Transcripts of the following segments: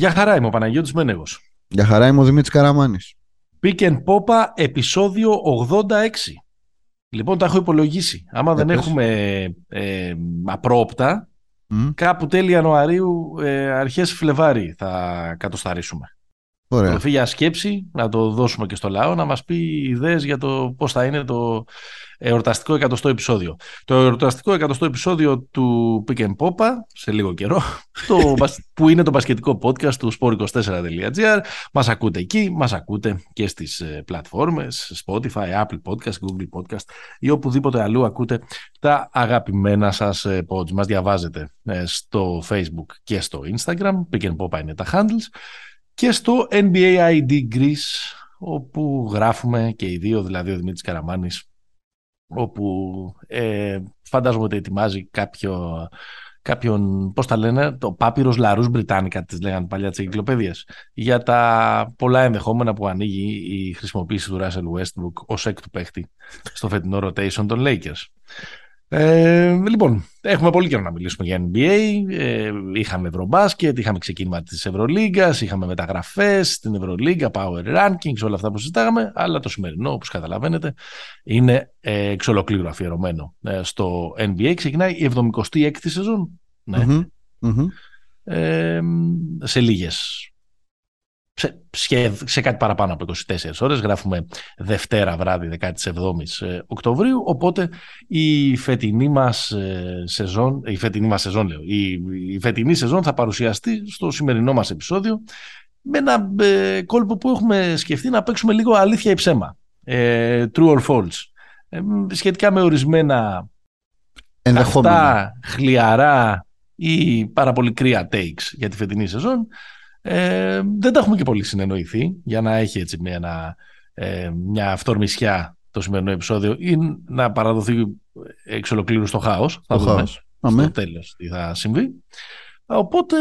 Για χαρά είμαι ο Παναγιώτης Μένεγος. Για χαρά είμαι ο Δημήτρης Καραμάνης. Pick and Popa επεισόδιο 86. Λοιπόν, τα έχω υπολογίσει. Άμα δεν έχουμε ε, απρόπτα, κάπου τέλη Ιανουαρίου, ε, αρχές Φλεβάρι θα κατοσταρίσουμε. Ωραία. Το για σκέψη, να το δώσουμε και στο λαό, να μας πει ιδέες για το πώς θα είναι το εορταστικό εκατοστό επεισόδιο. Το εορταστικό εκατοστό επεισόδιο του Pick and Popa, σε λίγο καιρό, το, που είναι το μπασκετικό podcast του sport24.gr. Μας ακούτε εκεί, μας ακούτε και στις ε, πλατφόρμες Spotify, Apple Podcast, Google Podcast ή οπουδήποτε αλλού ακούτε τα αγαπημένα σας ε, pods. Μας διαβάζετε ε, στο Facebook και στο Instagram. Pick and Popa είναι τα handles και στο NBA ID Greece όπου γράφουμε και οι δύο, δηλαδή ο Δημήτρης Καραμάνης όπου ε, φαντάζομαι ότι ετοιμάζει κάποιο, κάποιον, πώς τα λένε, το πάπυρος λαρούς Μπριτάνικα τις λέγανε παλιά τις εγκυκλοπαίδειες για τα πολλά ενδεχόμενα που ανοίγει η χρησιμοποίηση του Russell Westbrook ως έκτου παίχτη στο φετινό rotation των Lakers. Ε, λοιπόν, έχουμε πολύ καιρό να μιλήσουμε για NBA. Ε, είχαμε Ευρωμπάσκετ, είχαμε ξεκίνημα της Ευρωλίγκας, είχαμε μεταγραφές στην Ευρωλίγκα, Power Rankings, όλα αυτά που συζητάγαμε. Αλλά το σημερινό, όπως καταλαβαίνετε, είναι ε, εξ ολοκλήρου αφιερωμένο ε, στο NBA. Ξεκινάει η 76η σεζόν. Ναι. Mm-hmm. Ε, σε λίγες σε, σε κάτι παραπάνω από 24 ώρες. Γράφουμε Δευτέρα βράδυ 17 ε, Οκτωβρίου, οπότε η φετινή μας ε, σεζόν, η φετινή μας σεζόν λέω, η, η φετινή σεζόν θα παρουσιαστεί στο σημερινό μας επεισόδιο με ένα ε, κόλπο που έχουμε σκεφτεί να παίξουμε λίγο αλήθεια ή ψέμα. Ε, true or false. Ε, σχετικά με ορισμένα αυτά χλιαρά ή πάρα πολύ κρύα takes για τη φετινή σεζόν ε, δεν τα έχουμε και πολύ συνεννοηθεί για να έχει έτσι μια, ε, μια αυτορμησιά το σημερινό επεισόδιο ή να παραδοθεί εξ ολοκλήρου στο χάος. Θα δούμε στο τέλος τι θα συμβεί. Οπότε...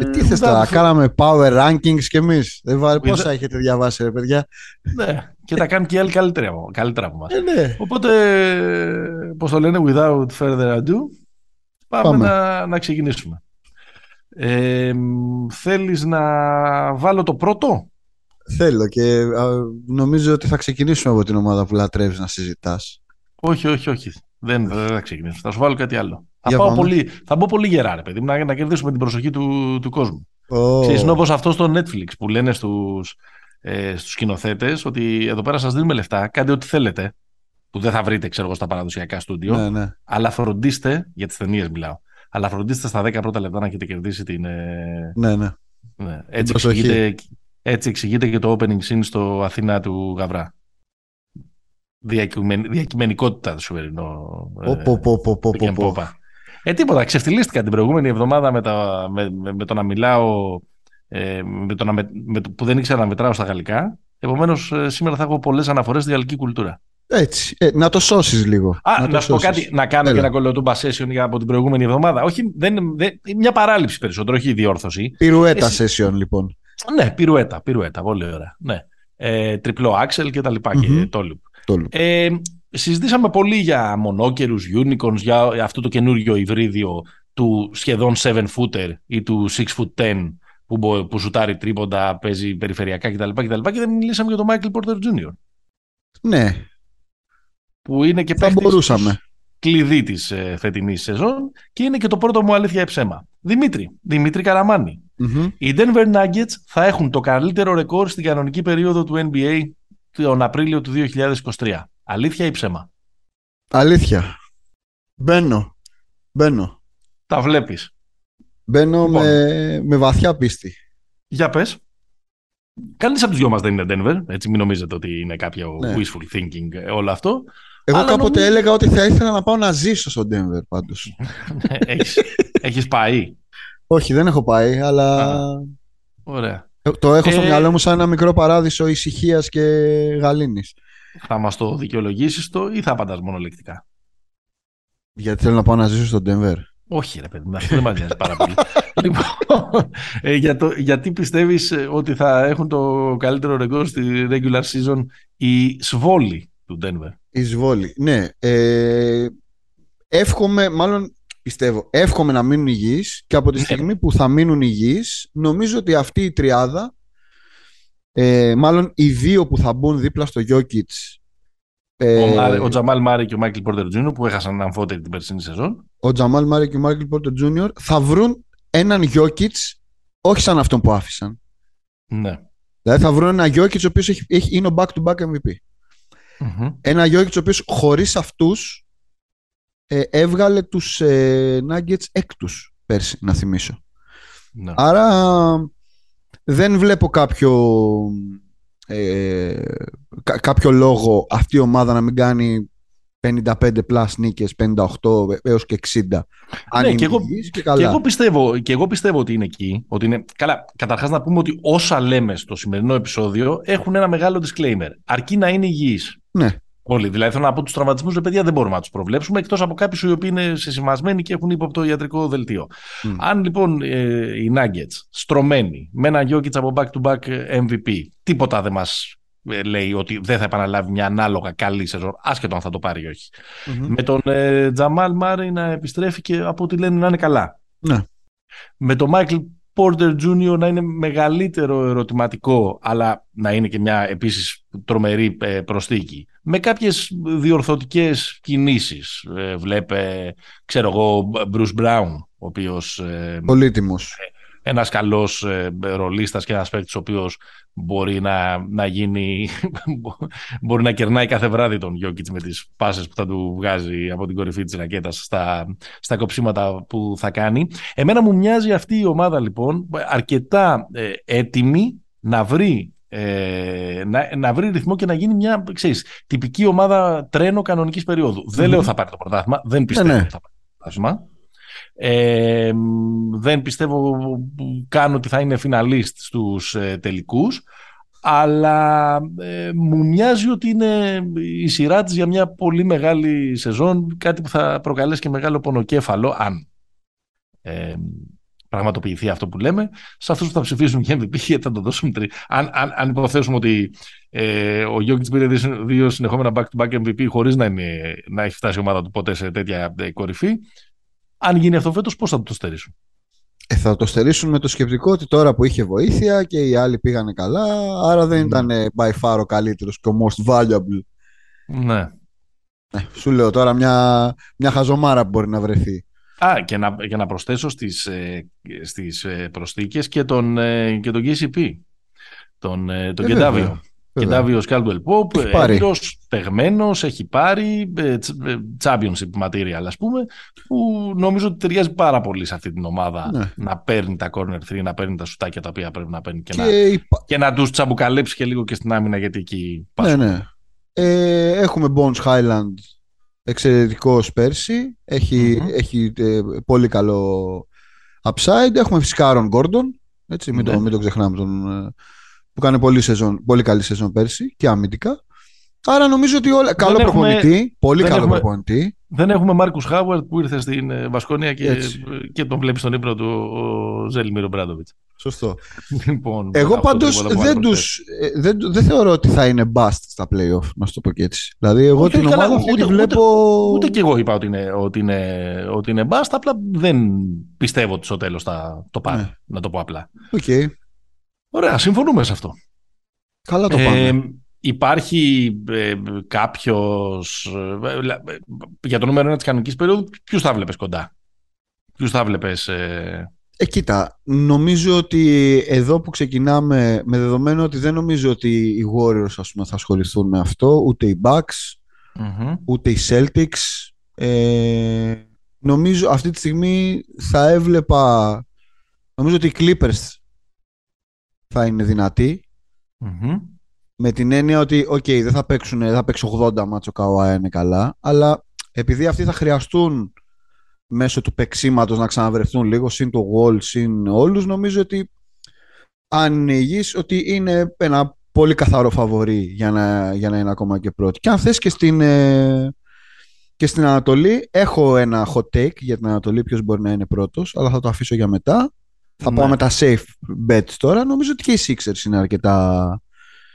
Ε, τι θες τώρα, κάναμε power rankings κι εμείς; Δεν βάλε πόσα έχετε διαβάσει ρε παιδιά; Ναι, και τα κάνουν και οι άλλοι καλύτερα, καλύτερα από μας. Ε, ναι. Οπότε, πώς το λένε, without further ado, πάμε, πάμε. Να, να ξεκινήσουμε. Ε, θέλεις να βάλω το πρώτο; Θέλω και νομίζω ότι θα ξεκινήσουμε από την ομάδα που λατρεύεις να συζητάς. Όχι, όχι, όχι. Δεν, δεν θα ξεκινήσω. Θα σου βάλω κάτι άλλο. Θα, πάω πολύ, θα μπω πολύ γερά, ρε παιδί να, να κερδίσουμε την προσοχή του, του κόσμου. Oh. Ξέρεις, είναι όπως αυτό στο Netflix που λένε στους, ε, στους σκηνοθέτες ότι εδώ πέρα σας δίνουμε λεφτά, κάντε ό,τι θέλετε, που δεν θα βρείτε, ξέρω εγώ, στα παραδοσιακά στούντιο, ναι, ναι. αλλά φροντίστε, για τις ταινίες μιλάω, αλλά φροντίστε στα 10 πρώτα λεπτά να έχετε κερδίσει την. Ε, ναι, ναι. ναι. Έτσι, εξηγείται, έτσι εξηγείται και το opening scene στο Αθήνα του Γαβρά. Διακειμενικότητα το σημερινό. Ε, τίποτα. Ξεφτυλίστηκα την προηγούμενη εβδομάδα με, τα, με, με, με το να μιλάω. Ε, με το να, με, που δεν ήξερα να μετράω στα γαλλικά. Επομένως, ε, σήμερα θα έχω πολλές αναφορές στη γαλλική κουλτούρα. Έτσι. Ε, να το σώσεις λίγο. Α, να, να σου πω κάτι, να κάνω Έλα. και ένα κολοτούμπα session για από την προηγούμενη εβδομάδα. Όχι, δεν, δεν, μια παράληψη περισσότερο, όχι διόρθωση. Πυρουέτα Εσύ... session, λοιπόν. Ναι, πυρουέτα, πυρουέτα, πολύ ωραία. Ναι. Ε, τριπλό άξελ και τα λοιπα και το loop. Ε, συζητήσαμε πολύ για μονόκερους, unicorns, για αυτό το καινούριο υβρίδιο του σχεδόν 7 footer ή του 6 foot 10 που, που σουτάρει τρίποντα, παίζει περιφερειακά κτλ. Και, και δεν μιλήσαμε για τον Michael Porter Jr. Ναι, που είναι και θα μπορούσαμε. κλειδί της ε, φετινής σεζόν και είναι και το πρώτο μου αλήθεια ψέμα. Δημήτρη, Δημήτρη Οι Denver Nuggets θα έχουν το καλύτερο ρεκόρ στην κανονική περίοδο του NBA τον Απρίλιο του 2023. Αλήθεια ή ψέμα; Αλήθεια. Μπαίνω. Μπαίνω. Τα βλέπεις. Μπαίνω λοιπόν. με, με βαθιά πίστη. Για πες. Κανείς από τους δυο μας δεν είναι Denver. Έτσι, μην νομίζετε ότι είναι κάποιο ναι. wishful thinking ε, όλο αυτό. Εγώ Αλλά κάποτε νομίζω... έλεγα ότι θα ήθελα να πάω να ζήσω στο Denver πάντως. έχεις, έχεις πάει; Όχι, δεν έχω πάει, αλλά. ωραία. Ε, το έχω στο ε... μυαλό μου σαν ένα μικρό παράδεισο ησυχίας και γαλήνης. Θα μας το δικαιολογήσεις το ή θα απαντάς μονολεκτικά; Γιατί θέλω να πάω να ζήσω στο Denver. Όχι, ρε παιδί, αυτό δεν μα νοιάζει πάρα πολύ. λοιπόν, ε, για το, γιατί πιστεύεις ότι θα έχουν το καλύτερο ρεκόρ στη regular season οι Σβόλοι; Του Denver. Η Σβόλοι, ναι. Ε, εύχομαι, μάλλον πιστεύω. Εύχομαι να μείνουν υγιείς και από τη ναι. στιγμή που θα μείνουν υγιείς νομίζω ότι αυτή η τριάδα ε, μάλλον οι δύο που θα μπουν δίπλα στο Jokic ε, ο, ο Jamal Murray και ο Μάικλ Πόρτερ Τζούνιορ που έχασαν ένα quarter την περσινή σεζόν. Ο Jamal Murray και ο Michael Porter Junior θα βρουν έναν Jokic όχι σαν αυτόν που άφησαν. Ναι. Δηλαδή θα βρουν ένα Jokic ο οποίος είναι ο back-to-back MVP. Mm Ένα Jokic ο οποίος χωρίς αυτούς ε, έβγαλε τους ε, Nuggets έκτους πέρσι, να θυμίσω. Ναι. Άρα δεν βλέπω κάποιο, ε, κάποιο λόγο αυτή η ομάδα να μην κάνει 55 plus νίκες, 58 έως και 60. Αν ναι, και, εγώ, και, καλά. και, εγώ πιστεύω, και εγώ πιστεύω ότι είναι εκεί. Ότι είναι, καλά, καταρχάς να πούμε ότι όσα λέμε στο σημερινό επεισόδιο έχουν ένα μεγάλο disclaimer. Αρκεί να είναι υγιείς. Ναι. Όλοι. Δηλαδή, θέλω να πω τους τραυματισμούς, ρε παιδιά, δεν μπορούμε να τους προβλέψουμε εκτός από κάποιους οι οποίοι είναι συσημασμένοι και έχουν ύποπτο ιατρικό δελτίο. Αν λοιπόν ε, οι Nuggets στρωμένοι με ένα Jokic από back-to-back MVP, τίποτα δεν μας ε, λέει ότι δεν θα επαναλάβει μια ανάλογα καλή σεζόν, άσχετο αν θα το πάρει ή Με τον ε, Τζαμάλ Μάρι να επιστρέφει και από ό,τι λένε να είναι καλά. Ναι. Με τον Μάικλ Porter Jr. να είναι μεγαλύτερο ερωτηματικό, αλλά να είναι και μια επίσης τρομερή ε, προσθήκη. Με κάποιες διορθωτικές κινήσεις. Ε, βλέπε, ξέρω εγώ, Bruce Brown, ο οποίος... Ε, Πολύτιμος ένας καλός ε, ρολίστας και ένας παίκτης ο οποίος μπορεί να, να γίνει μπορεί να κερνάει κάθε βράδυ τον Γιώκητς με τις πάσες που θα του βγάζει από την κορυφή της ρακέτας στα, στα κοψίματα που θα κάνει. Εμένα μου μοιάζει αυτή η ομάδα λοιπόν αρκετά ε, έτοιμη να βρει ε, να, να βρει ρυθμό και να γίνει μια ξέρεις, τυπική ομάδα τρένο κανονικής Δεν λέω θα πάρει το πρωτάθλημα, δεν πιστεύω ναι, ναι. θα πάρει το πρωτάθλημα. Ε, δεν πιστεύω καν ότι θα είναι φιναλίστ στους ε, τελικούς αλλά ε, μου μοιάζει ότι είναι η σειρά της για μια πολύ μεγάλη σεζόν κάτι που θα προκαλέσει και μεγάλο πονοκέφαλο αν ε, πραγματοποιηθεί αυτό που λέμε σε αυτούς που θα ψηφίσουν για MVP γιατί θα το δώσουν τρί. Αν, αν, αν υποθέσουμε ότι ε, ο Γιώργης πήρε δύο συνεχόμενα back-to-back MVP χωρίς να, είναι, να έχει φτάσει η ομάδα του ποτέ σε τέτοια κορυφή αν γίνει αυτό φέτος, πώς θα το στερήσουν; Ε, θα το στερήσουν με το σκεπτικό ότι τώρα που είχε βοήθεια και οι άλλοι πήγανε καλά, άρα δεν mm. ήταν by far ο καλύτερος και ο most valuable. Ναι. Ε, σου λέω τώρα μια, μια χαζομάρα που μπορεί να βρεθεί. Α, και να, και να προσθέσω στις, ε, στις ε, προσθήκες και τον, ε, και τον KCP, τον, ε, τον Κεντάβιο. Και Ντάβιο Κάλτουελ Πόπ, έμπειρος, παιγμένο, έχει πάρει ε, ε, championship material, ας πούμε, που νομίζω ότι ταιριάζει πάρα πολύ σε αυτή την ομάδα ναι. να παίρνει τα corner 3, να παίρνει τα σουτάκια τα οποία πρέπει να παίρνει και, και, να, υπα... και να τους τσαμπουκαλέψει και λίγο και στην άμυνα, γιατί εκεί Ναι, ναι. Ε, έχουμε Bones Highland εξαιρετικός πέρσι. Έχει, mm-hmm. έχει ε, πολύ καλό upside. Έχουμε φυσικά Aaron Gordon. Έτσι, μην, το, ναι. μην το ξεχνάμε τον, που κάνει πολύ, σεζόν, πολύ καλή σεζόν πέρσι και αμυντικά. Άρα νομίζω ότι όλα. Καλό προπονητή. Πολύ καλό έχουμε, προπονητή. Δεν έχουμε Μάρκους Χάουαρτ που ήρθε στην ε, Βασκόνια και, και τον βλέπεις στον ύπνο του ο Ζέλιμιρο Μπράντοβιτς. Σωστό. Λοιπόν, Εγώ πάντως δεν, τους, ε, δεν, δεν θεωρώ ότι θα είναι bust στα playoff, να σου το πω και έτσι. Δηλαδή, εγώ Όχι, την ομάδα αυτή τη βλέπω. Ούτε, ούτε, και εγώ είπα ότι είναι, ότι είναι, ότι είναι bust, απλά δεν πιστεύω ότι στο τέλος θα το πάρει. Ναι. Να το πω απλά. Okay. Ωραία, συμφωνούμε σε αυτό. Καλά το πάμε. Ε, υπάρχει ε, κάποιος, ε, για το νούμερο 1 της κανονικής περίοδου, ποιους θα βλέπεις κοντά; Ποιους θα βλέπεις... Ε... Ε, κοίτα, νομίζω ότι εδώ που ξεκινάμε, με δεδομένο ότι δεν νομίζω ότι οι Warriors ας πούμε, θα ασχοληθούν με αυτό, ούτε οι Bucks, ούτε οι Celtics. Ε, νομίζω αυτή τη στιγμή θα έβλεπα, νομίζω ότι οι Clippers θα είναι Με την έννοια ότι, οκ, δεν θα παίξουν, δεν θα παίξει 80 μάτσο Καουά είναι καλά, αλλά επειδή αυτοί θα χρειαστούν μέσω του παιξίματος να ξαναβρεθούν λίγο, συν τον Wall, συν όλους, νομίζω ότι αν είναι υγιής, ότι είναι ένα πολύ καθαρό φαβορί για να, για να είναι ακόμα και πρώτη. Και αν θες και στην, ε, και στην Ανατολή, έχω ένα hot take για την Ανατολή, ποιος μπορεί να είναι πρώτος, αλλά θα το αφήσω για μετά. Θα ναι. πάω με τα safe bets τώρα. Νομίζω ότι και οι Sixers είναι αρκετά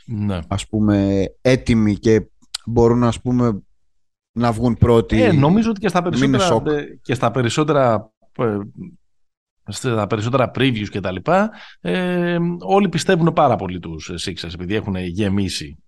ναι. ας πούμε έτοιμοι και μπορούν ας πούμε να βγουν πρώτοι. Ε, νομίζω ότι και στα περισσότερα, και στα περισσότερα ε, στα περισσότερα previews και τα λοιπά, ε, όλοι πιστεύουν πάρα πολύ τους Sixers επειδή έχουν γεμίσει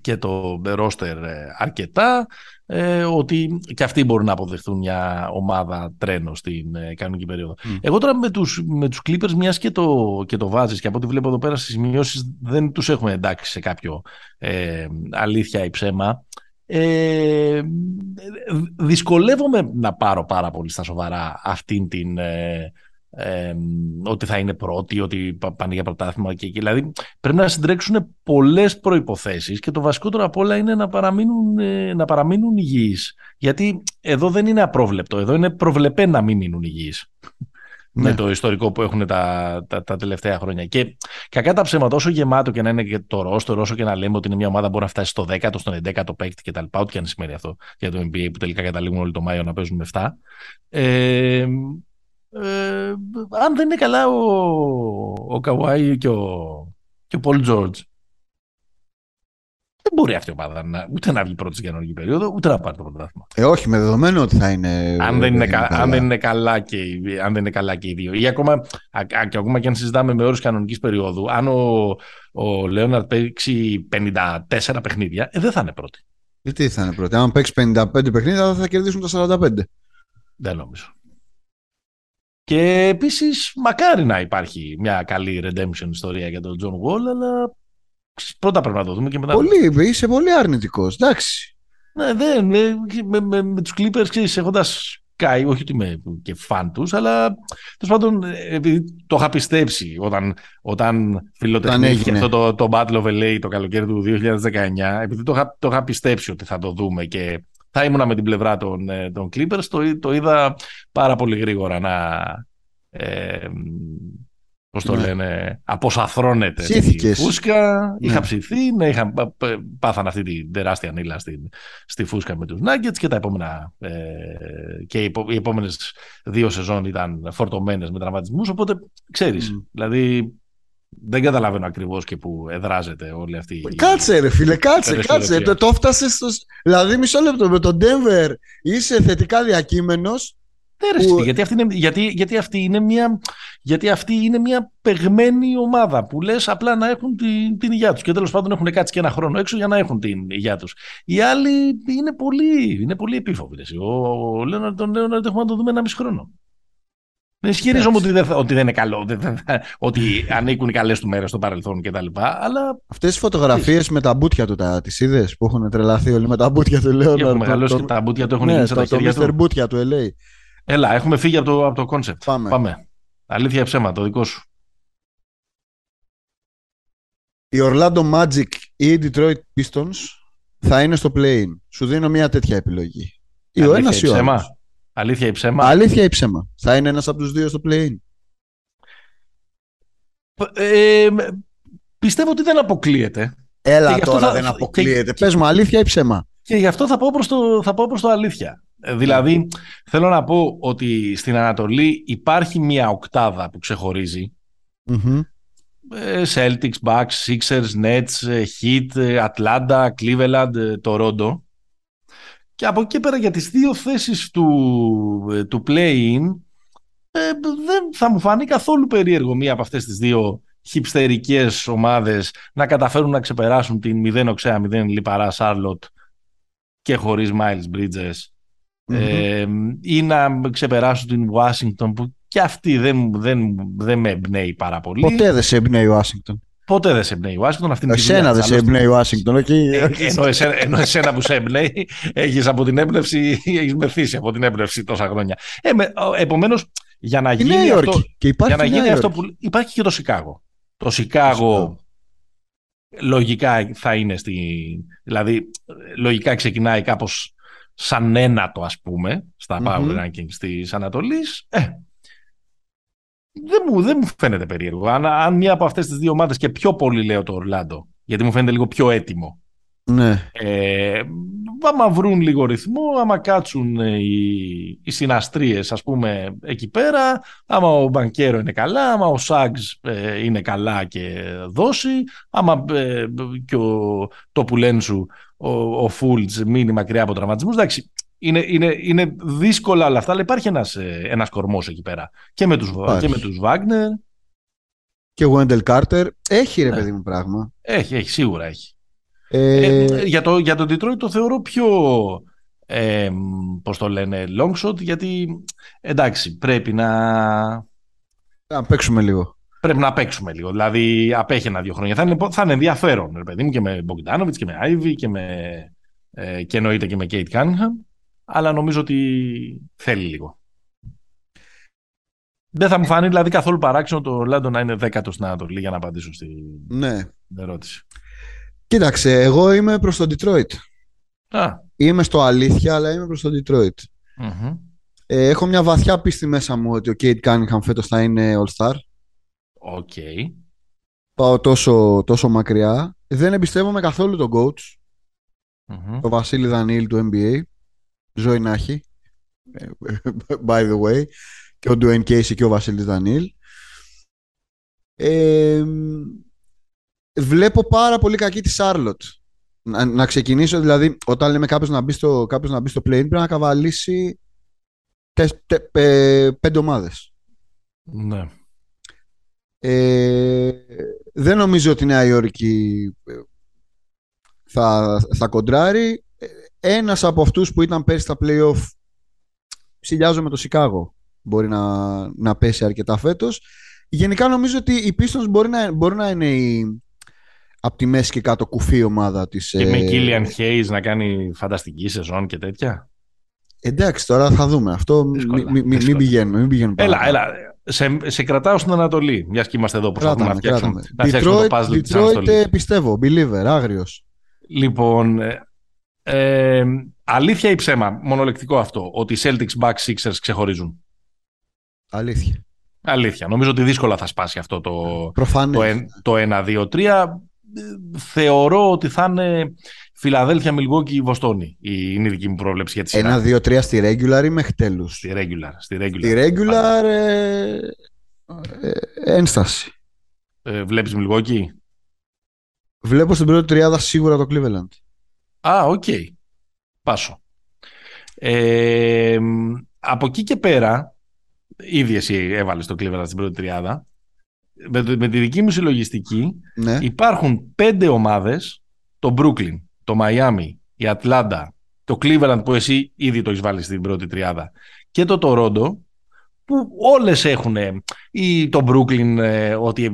και το roster αρκετά ε, ότι και αυτοί μπορούν να αποδεχθούν μια ομάδα τρένο στην ε, κανονική περίοδο. Εγώ τώρα με τους, με τους Clippers μιας και το, και το βάζεις και από ό,τι βλέπω εδώ πέρα στις σημειώσεις δεν τους έχουμε εντάξει σε κάποιο ε, αλήθεια ή ψέμα. Ε, δυσκολεύομαι να πάρω πάρα πολύ στα σοβαρά αυτήν την ε, ότι θα είναι πρώτοι, ότι πάνε για πρωτάθλημα και εκεί. Δηλαδή πρέπει να συντρέξουν πολλές προϋποθέσεις και το βασικότερο απ' όλα είναι να παραμείνουν, ε, να παραμείνουν υγιείς. Γιατί εδώ δεν είναι απρόβλεπτο, εδώ είναι προβλεπέ να μην μείνουν υγιείς. με ναι. το ιστορικό που έχουν τα, τα, τα, τελευταία χρόνια. Και κακά τα ψέματα, όσο γεμάτο και να είναι και το ρόστο, όσο και να λέμε ότι είναι μια ομάδα που μπορεί να φτάσει στο 10ο, στον 11ο παίκτη κτλ. Ό,τι και αν σημαίνει αυτό για το NBA που τελικά καταλήγουν όλοι το Μάιο να παίζουν με 7. Ε, ε, αν δεν είναι καλά ο, ο Καουάι και ο, και ο Πολ Τζόρτζ, δεν μπορεί αυτή η ομάδα να, ούτε να βγει πρώτη στην κανονική περίοδο, ούτε να πάρει το πρωτάθλημα. Ε, όχι, με δεδομένο ότι θα είναι. Αν δεν είναι, κα, καλά. αν δεν είναι, καλά, και, αν δεν είναι καλά και οι δύο. Ή ακόμα, α, και ακόμα και αν συζητάμε με όρους κανονικής περίοδου, αν ο, ο Λέοναρτ παίξει 54 παιχνίδια, ε, δεν θα είναι πρώτη. Γιατί θα είναι πρώτη. Αν παίξει 55 παιχνίδια, θα κερδίσουν τα 45. Δεν νομίζω. Και επίσης, μακάρι να υπάρχει μια καλή redemption ιστορία για τον John Wall, αλλά πρώτα πρέπει να το δούμε και μετά. Πολύ, είσαι πολύ αρνητικός. Εντάξει. Ναι, δεν. Με, με, με, με τους Clippers, ξέρεις, έχοντας καεί, όχι ότι είμαι και φαν τους, αλλά τέλος πάντων, επειδή το είχα πιστέψει όταν, όταν φιλοτεχνήθηκε αυτό το, το Battle of LA το καλοκαίρι του 2019, επειδή το είχα, το είχα πιστέψει ότι θα το δούμε και θα ήμουνα με την πλευρά των, ε, των Clippers. Το, το είδα πάρα πολύ γρήγορα να. Ε, πώς το ναι. λένε, αποσαθρώνεται στη φούσκα. Ναι. Είχα ψηθεί, ναι, είχα, πάθαν αυτή την τεράστια νύλα στη, στη φούσκα με τους Nuggets και τα επόμενα ε, και οι, οι επόμενες δύο σεζόν ήταν φορτωμένες με τραυματισμούς, οπότε ξέρεις, δηλαδή δεν καταλαβαίνω ακριβώς και που εδράζεται όλη αυτή η. Κάτσε, ρε φίλε, κάτσε, κάτσε. Το, το έφτασε στο. Δηλαδή, μισό λεπτό με τον Denver είσαι θετικά διακείμενος. Που... γιατί, αυτή είναι, γιατί, γιατί, αυτή είναι μια, γιατί αυτή είναι μια παιγμένη ομάδα που λες απλά να έχουν την, την υγεία τους και τέλος πάντων έχουν κάτσει και ένα χρόνο έξω για να έχουν την υγεία τους. Οι άλλοι είναι πολύ, είναι πολύ επίφοβοι. Ο, ο Λέοναρντ τον Λέοναρντ έχουμε να το δούμε ένα μισό χρόνο. Δεν ισχυρίζομαι ότι δεν, ότι δεν είναι καλό, ότι ανήκουν οι καλές του μέρες στο παρελθόν κτλ. Αλλά. Αυτές τις φωτογραφίες με τα μπούτια του, τις είδες που έχουν τρελαθεί όλοι με τα μπούτια του Λέοναρντ. Έχουν μεγαλώσει και τα μπούτια του έχουν ναι, γίνει στα χέρια του. Το μπούτια του LA. Έλα, έχουμε φύγει από το, από το concept. Πάμε. Πάμε. Αλήθεια ψέμα, το δικό σου. Η Orlando Magic ή η Detroit Pistons θα είναι στο play Σου δίνω μια τέτοια επιλογή. Ή ο ένας ή ο άλλος. Αλήθεια ή ψέμα; Αλήθεια ή ψέμα. Θα είναι ένας από τους δύο στο play-in. Ε, πιστεύω ότι δεν αποκλείεται. Έλα τώρα θα... δεν αποκλείεται. Και... Πες μου αλήθεια ή ψέμα; Και γι' αυτό θα πω προς το, θα πω προς το αλήθεια. Ε, δηλαδή θέλω να πω ότι στην Ανατολή υπάρχει μια οκτάδα που ξεχωριζει mm Celtics, Bucks, Sixers, Nets, Heat, Atlanta, Cleveland, Toronto. Και από εκεί πέρα για τις δύο θέσεις του, ε, του play-in ε, δεν θα μου φανεί καθόλου περίεργο μία από αυτές τις δύο χυψτερικές ομάδες να καταφέρουν να ξεπεράσουν την 0 οξέα 0 λιπαρά Σάρλοτ και χωρίς Miles Bridges ε, ή να ξεπεράσουν την Washington που και αυτή δεν, δεν, δεν με εμπνέει πάρα πολύ. Ποτέ δεν σε εμπνέει η Washington. Ποτέ δεν σε εμπνέει η Ουάσιγκτον. Εσένα δεν σε εμπνέει η Ουάσιγκτον. Ενώ, εσένα, ενώ εσένα που σε εμπνέει, έχεις από την έμπνευση, έχεις μεθύσει από την έμπνευση τόσα χρόνια. Ε, Επομένως, για να γίνει, αυτό, και για να γίνει αυτό που. Υπάρχει και το Σικάγο. Το Σικάγο λογικά θα είναι στη. Δηλαδή, λογικά ξεκινάει κάπως σαν ένατο, ας πούμε, στα mm-hmm. power rankings της Ανατολής. Ε, δεν μου, δεν μου φαίνεται περίεργο. Αν, αν μία από αυτές τις δύο ομάδες και πιο πολύ λέω το Ορλάντο, γιατί μου φαίνεται λίγο πιο έτοιμο Ναι. Ε, άμα βρουν λίγο ρυθμό, άμα κάτσουν ε, οι, οι συναστρίες ας πούμε εκεί πέρα, άμα ο Μπανκέρο είναι καλά, άμα ο Σάγκς ε, είναι καλά και δώσει, άμα ε, και ο, το πουλένσου ο, ο Φούλτς μείνει μακριά από τραυματισμούς, εντάξει, είναι, είναι, είναι δύσκολα όλα αυτά, αλλά υπάρχει ένας, ε, ένας κορμός εκεί πέρα. Και με τους, και με τους Βάγνερ. Και ο Βέντελ Κάρτερ. Έχει ρε Ναι. παιδί μου πράγμα. Έχει, έχει, σίγουρα έχει. Ε, Ε, για, το, για τον Detroit το θεωρώ πιο, ε, πώς το λένε, long shot, γιατί εντάξει, πρέπει να, να παίξουμε λίγο. πρέπει να παίξουμε λίγο. Δηλαδή, απέχει ένα-δύο χρόνια. Θα είναι, θα είναι ενδιαφέρον, ρε παιδί μου, και με Bogdanovic και με Ivy και, με, ε, και εννοείται και με Kate Cunningham, αλλά νομίζω ότι θέλει λίγο. Δεν θα μου φανεί δηλαδή καθόλου παράξενο το Orlando να είναι δέκατος στην Ανατολή για να απαντήσω στην Ναι. ερώτηση. Κοίταξε, εγώ είμαι προς το Detroit. Α, Είμαι στο αλήθεια, αλλά είμαι προς το Detroit. μμμ. Ε, έχω μια βαθιά πίστη μέσα μου ότι ο Cade Cunningham φέτος θα είναι All-Star. OK. Πάω τόσο, τόσο μακριά. Δεν εμπιστεύομαι καθόλου τον coach, Μμμ. τον Βασίλη Δανίλ του NBA. Ζωή να έχει. Ε, By the way. Και ο Dwayne Casey και ο Βασίλης Δανίλ. Ε, βλέπω πάρα πολύ κακή τη Charlotte. Να, να ξεκινήσω, δηλαδή, όταν λέμε κάποιος να μπει στο, κάποιος να μπει στο play πρέπει να καβαλήσει τες, τε, πε- πέντε ομάδες. Ναι. Ε, δεν νομίζω ότι η Νέα Υόρκη ε, θα, θα κοντράρει. Ε, Ένας από αυτούς που ήταν πέρσι στα play-off ψηλιάζω με το Σικάγο. Μπορεί να, να πέσει αρκετά φέτος. Γενικά νομίζω ότι οι Pistons μπορεί να, μπορεί να είναι η, από τη μέση και κάτω κουφή ομάδα της. Και με ε, Killian Hayes να κάνει φανταστική σεζόν και τέτοια. Εντάξει, τώρα θα δούμε. Αυτό Δύσκολα, μην μη, μη, δύσκολα. πηγαίνουμε. Μην πηγαίνουμε Έλα, παραπάνω. έλα. Σε, σε κρατάω στην Ανατολή, μιας και είμαστε εδώ. Προσπαθούμε να Κράταμε, φτιάξουμε, κράταμε. να φτιάξουμε το Detroit, puzzle της Detroit Ανατολής. ε, πιστεύω, believer, άγριος. Λοιπόν, ε, ε, αλήθεια ή ψέμα, μονολεκτικό αυτό, ότι οι Celtics, Bucks, Sixers ξεχωρίζουν; Αλήθεια. Αλήθεια. Νομίζω ότι δύσκολα θα σπάσει αυτό το, Προφανές. το, εν- το 1-2-3. Ε, Θεωρώ ότι θα είναι Φιλαδέλφια, Μιλγουόκι, Βοστόνη. Η- Είναι η δική μου πρόβλεψη για τη σειρά. Ένα, δύο, τρία στη regular ή μέχρι τέλους; Στη regular. Στη regular. Στη regular ε, ε, ένσταση. Ε, βλέπεις Μιλγουόκι. Βλέπω στην πρώτη τριάδα σίγουρα το Cleveland. Α, οκ. Πάσο. Ε, από εκεί και πέρα, ήδη εσύ έβαλες το Cleveland στην πρώτη τριάδα, με, το- με τη δική μου συλλογιστική Ναι. υπάρχουν πέντε ομάδες, το Brooklyn, το Miami, η Ατλάντα, το Cleveland που εσύ ήδη το έχεις βάλει στην πρώτη τριάδα και το Toronto που όλες έχουν ή το Brooklyn ε, ότι ε, ε,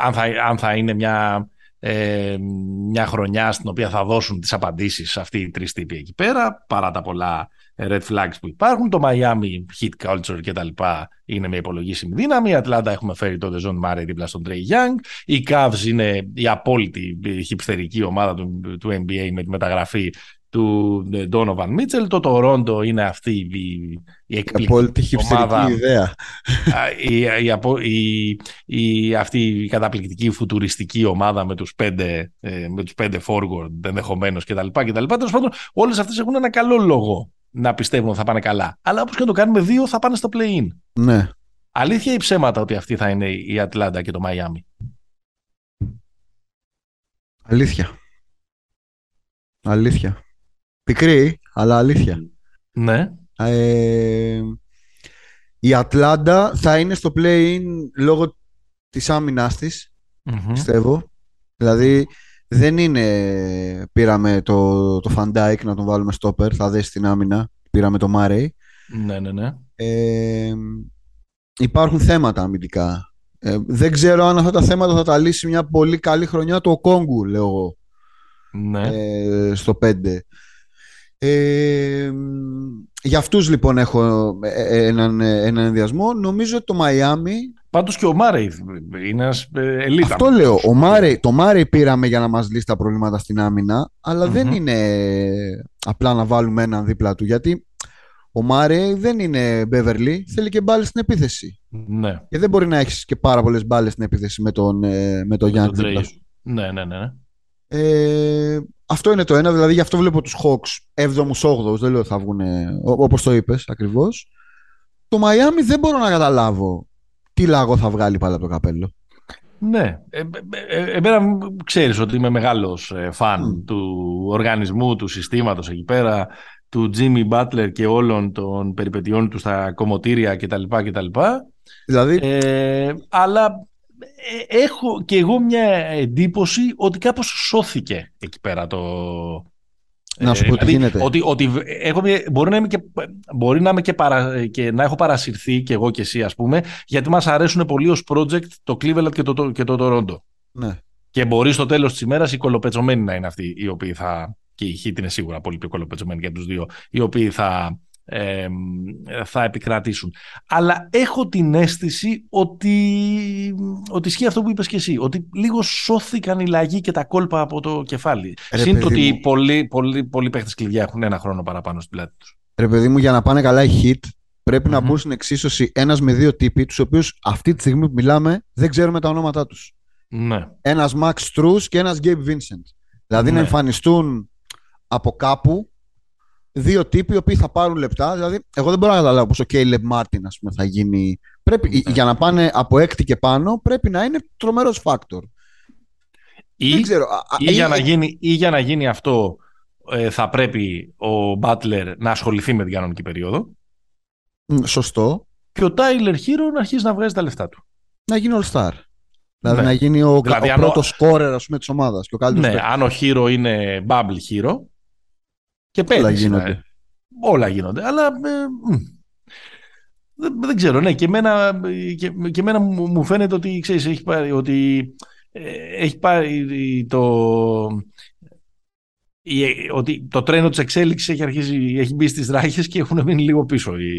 αν, θα, αν θα είναι μια, ε, μια χρονιά στην οποία θα δώσουν τις απαντήσεις αυτοί οι τρεις τύποι εκεί πέρα παρά τα πολλά red flags που υπάρχουν. Το Miami Heat culture και τα λοιπά είναι με υπολογίσιμη δύναμη. Η Ατλάντα έχουμε φέρει τον Dejounte Murray δίπλα στον Trey Young. Οι Cavs είναι η απόλυτη χιπστερική ομάδα του, του NBA με τη μεταγραφή του Donovan Mitchell. Το Toronto είναι αυτή η, η Η εκπληκτική απόλυτη χιπστερική ομάδα. ιδέα. Α, η, η, απο- η, η, αυτή η καταπληκτική φουτουριστική ομάδα με τους πέντε, ε, με τους πέντε forward ενδεχομένως κτλ. κτλ. Τέλος πάντων, όλες αυτές έχουν ένα καλό λόγο να πιστεύουν ότι θα πάνε καλά. Αλλά όπως και να το κάνουμε δύο θα πάνε στο play-in. Ναι. Αλήθεια ή ψέματα ότι αυτή θα είναι η Ατλάντα και το Μαϊάμι; Αλήθεια. Αλήθεια. Πικρή, αλλά αλήθεια. Ναι. Ε, η Ατλάντα θα είναι στο play-in λόγω της άμυνάς της, Μμμ. πιστεύω. Δηλαδή δεν είναι πήραμε το, τον Van Dijk να τον βάλουμε stopper, θα δέσει την άμυνα. Πήραμε τον Murray. Ναι, ναι, ναι. Ε, υπάρχουν θέματα αμυντικά. Ε, δεν ξέρω αν αυτά τα θέματα θα τα λύσει μια πολύ καλή χρονιά το Κόγκου, λέω εγώ, ναι. ε, στο 5. Ε, για αυτούς λοιπόν έχω ε, ε, έναν, ε, έναν ενδιασμό. Νομίζω ότι το Μαϊάμι, Πάντως και ο Μάρεϊ είναι ένας ε, ελίτα. αυτό λέω, ο Μάρεϊ, το Μάρεϊ πήραμε για να μας λύσει τα προβλήματα στην άμυνα, αλλά δεν Μμμ. είναι απλά να βάλουμε έναν δίπλα του, γιατί ο Μάρεϊ δεν είναι Beverly, θέλει και μπάλες στην επίθεση. Ναι. Και δεν μπορεί να έχεις και πάρα πολλές μπάλες στην επίθεση με τον, ε, με τον Με Young τον δίπλα Τρέι. σου. Ναι, ναι, ναι. Ναι. Ε, αυτό είναι το ένα, δηλαδή γι' αυτό βλέπω τους Hawks 7ους, 8ους, δεν λέω ότι θα βγουν όπως το είπες ακριβώς. Το Miami δεν μπορώ να καταλάβω τι λάγο θα βγάλει πάλι από το καπέλο. Ναι. Ε, ε, ε, εμένα ξέρεις ότι είμαι μεγάλος φαν του οργανισμού, του συστήματος εκεί πέρα, του Jimmy Butler και όλων των περιπετειών του στα κομμωτήρια κτλ. κτλ. Δηλαδή... Ε, αλλά έχω και εγώ μια εντύπωση ότι κάπως σώθηκε εκεί πέρα το, να σου πω τι δηλαδή, γίνεται. Ότι, ότι έχω, μπορεί, να είμαι και, μπορεί να, είμαι και, παρα, και να έχω παρασυρθεί και εγώ και εσύ ας πούμε γιατί μας αρέσουν πολύ ως project το Cleveland και το, και το Toronto. Ναι. Και μπορεί στο τέλος της ημέρας οι κολοπετσομένοι να είναι αυτοί οι οποίοι θα και η Heat είναι σίγουρα πολύ πιο κολοπετσομένοι για τους δύο οι οποίοι θα θα επικρατήσουν. Αλλά έχω την αίσθηση ότι, ότι ισχύει αυτό που είπες και εσύ, ότι λίγο σώθηκαν οι λαγοί και τα κόλπα από το κεφάλι. Συν το ότι πολλοί, πολλοί, πολλοί παίχτες κλειδιά έχουν ένα χρόνο παραπάνω στην πλάτη τους. Ρε παιδί μου, για να πάνε καλά οι hit, πρέπει να μπουν στην εξίσωση ένας με δύο τύποι, τους οποίους αυτή τη στιγμή που μιλάμε δεν ξέρουμε τα ονόματά τους. Ναι. Ένας Max Struz και ένας Gabe Vincent. Δηλαδή να ναι. εμφανιστούν από κάπου δύο τύποι οι οποίοι θα πάρουν λεπτά. Δηλαδή, εγώ δεν μπορώ να καταλάβω πώς ο Caleb Martin ας πούμε, θα γίνει. Πρέπει, ναι. Για να πάνε από έκτη και πάνω, πρέπει να είναι τρομερός factor. Ή, δεν ξέρω. Ή, για να γίνει, ή για να γίνει αυτό, ε, θα πρέπει ο Butler να ασχοληθεί με την κανονική περίοδο. Σωστό. Και ο Tyler Herro να αρχίσει να βγάζει τα λεφτά του. Να γίνει All Star. Δηλαδή ναι. να γίνει ο, δηλαδή, ο πρώτος σκόρερ της ομάδας. Ναι, αν ο Χίρο είναι bubble Hero, και όλα γίνονται. Όλα γίνονται. Αλλά ε, δεν, δεν, ξέρω. Ναι, και εμένα, και, και εμένα μου, φαίνεται ότι, ξέρεις, έχει πάρει, ότι, ε, έχει πάρει το, ότι το τρένο της εξέλιξης έχει, αρχίσει, έχει μπει στις ράχες και έχουν μείνει λίγο πίσω οι,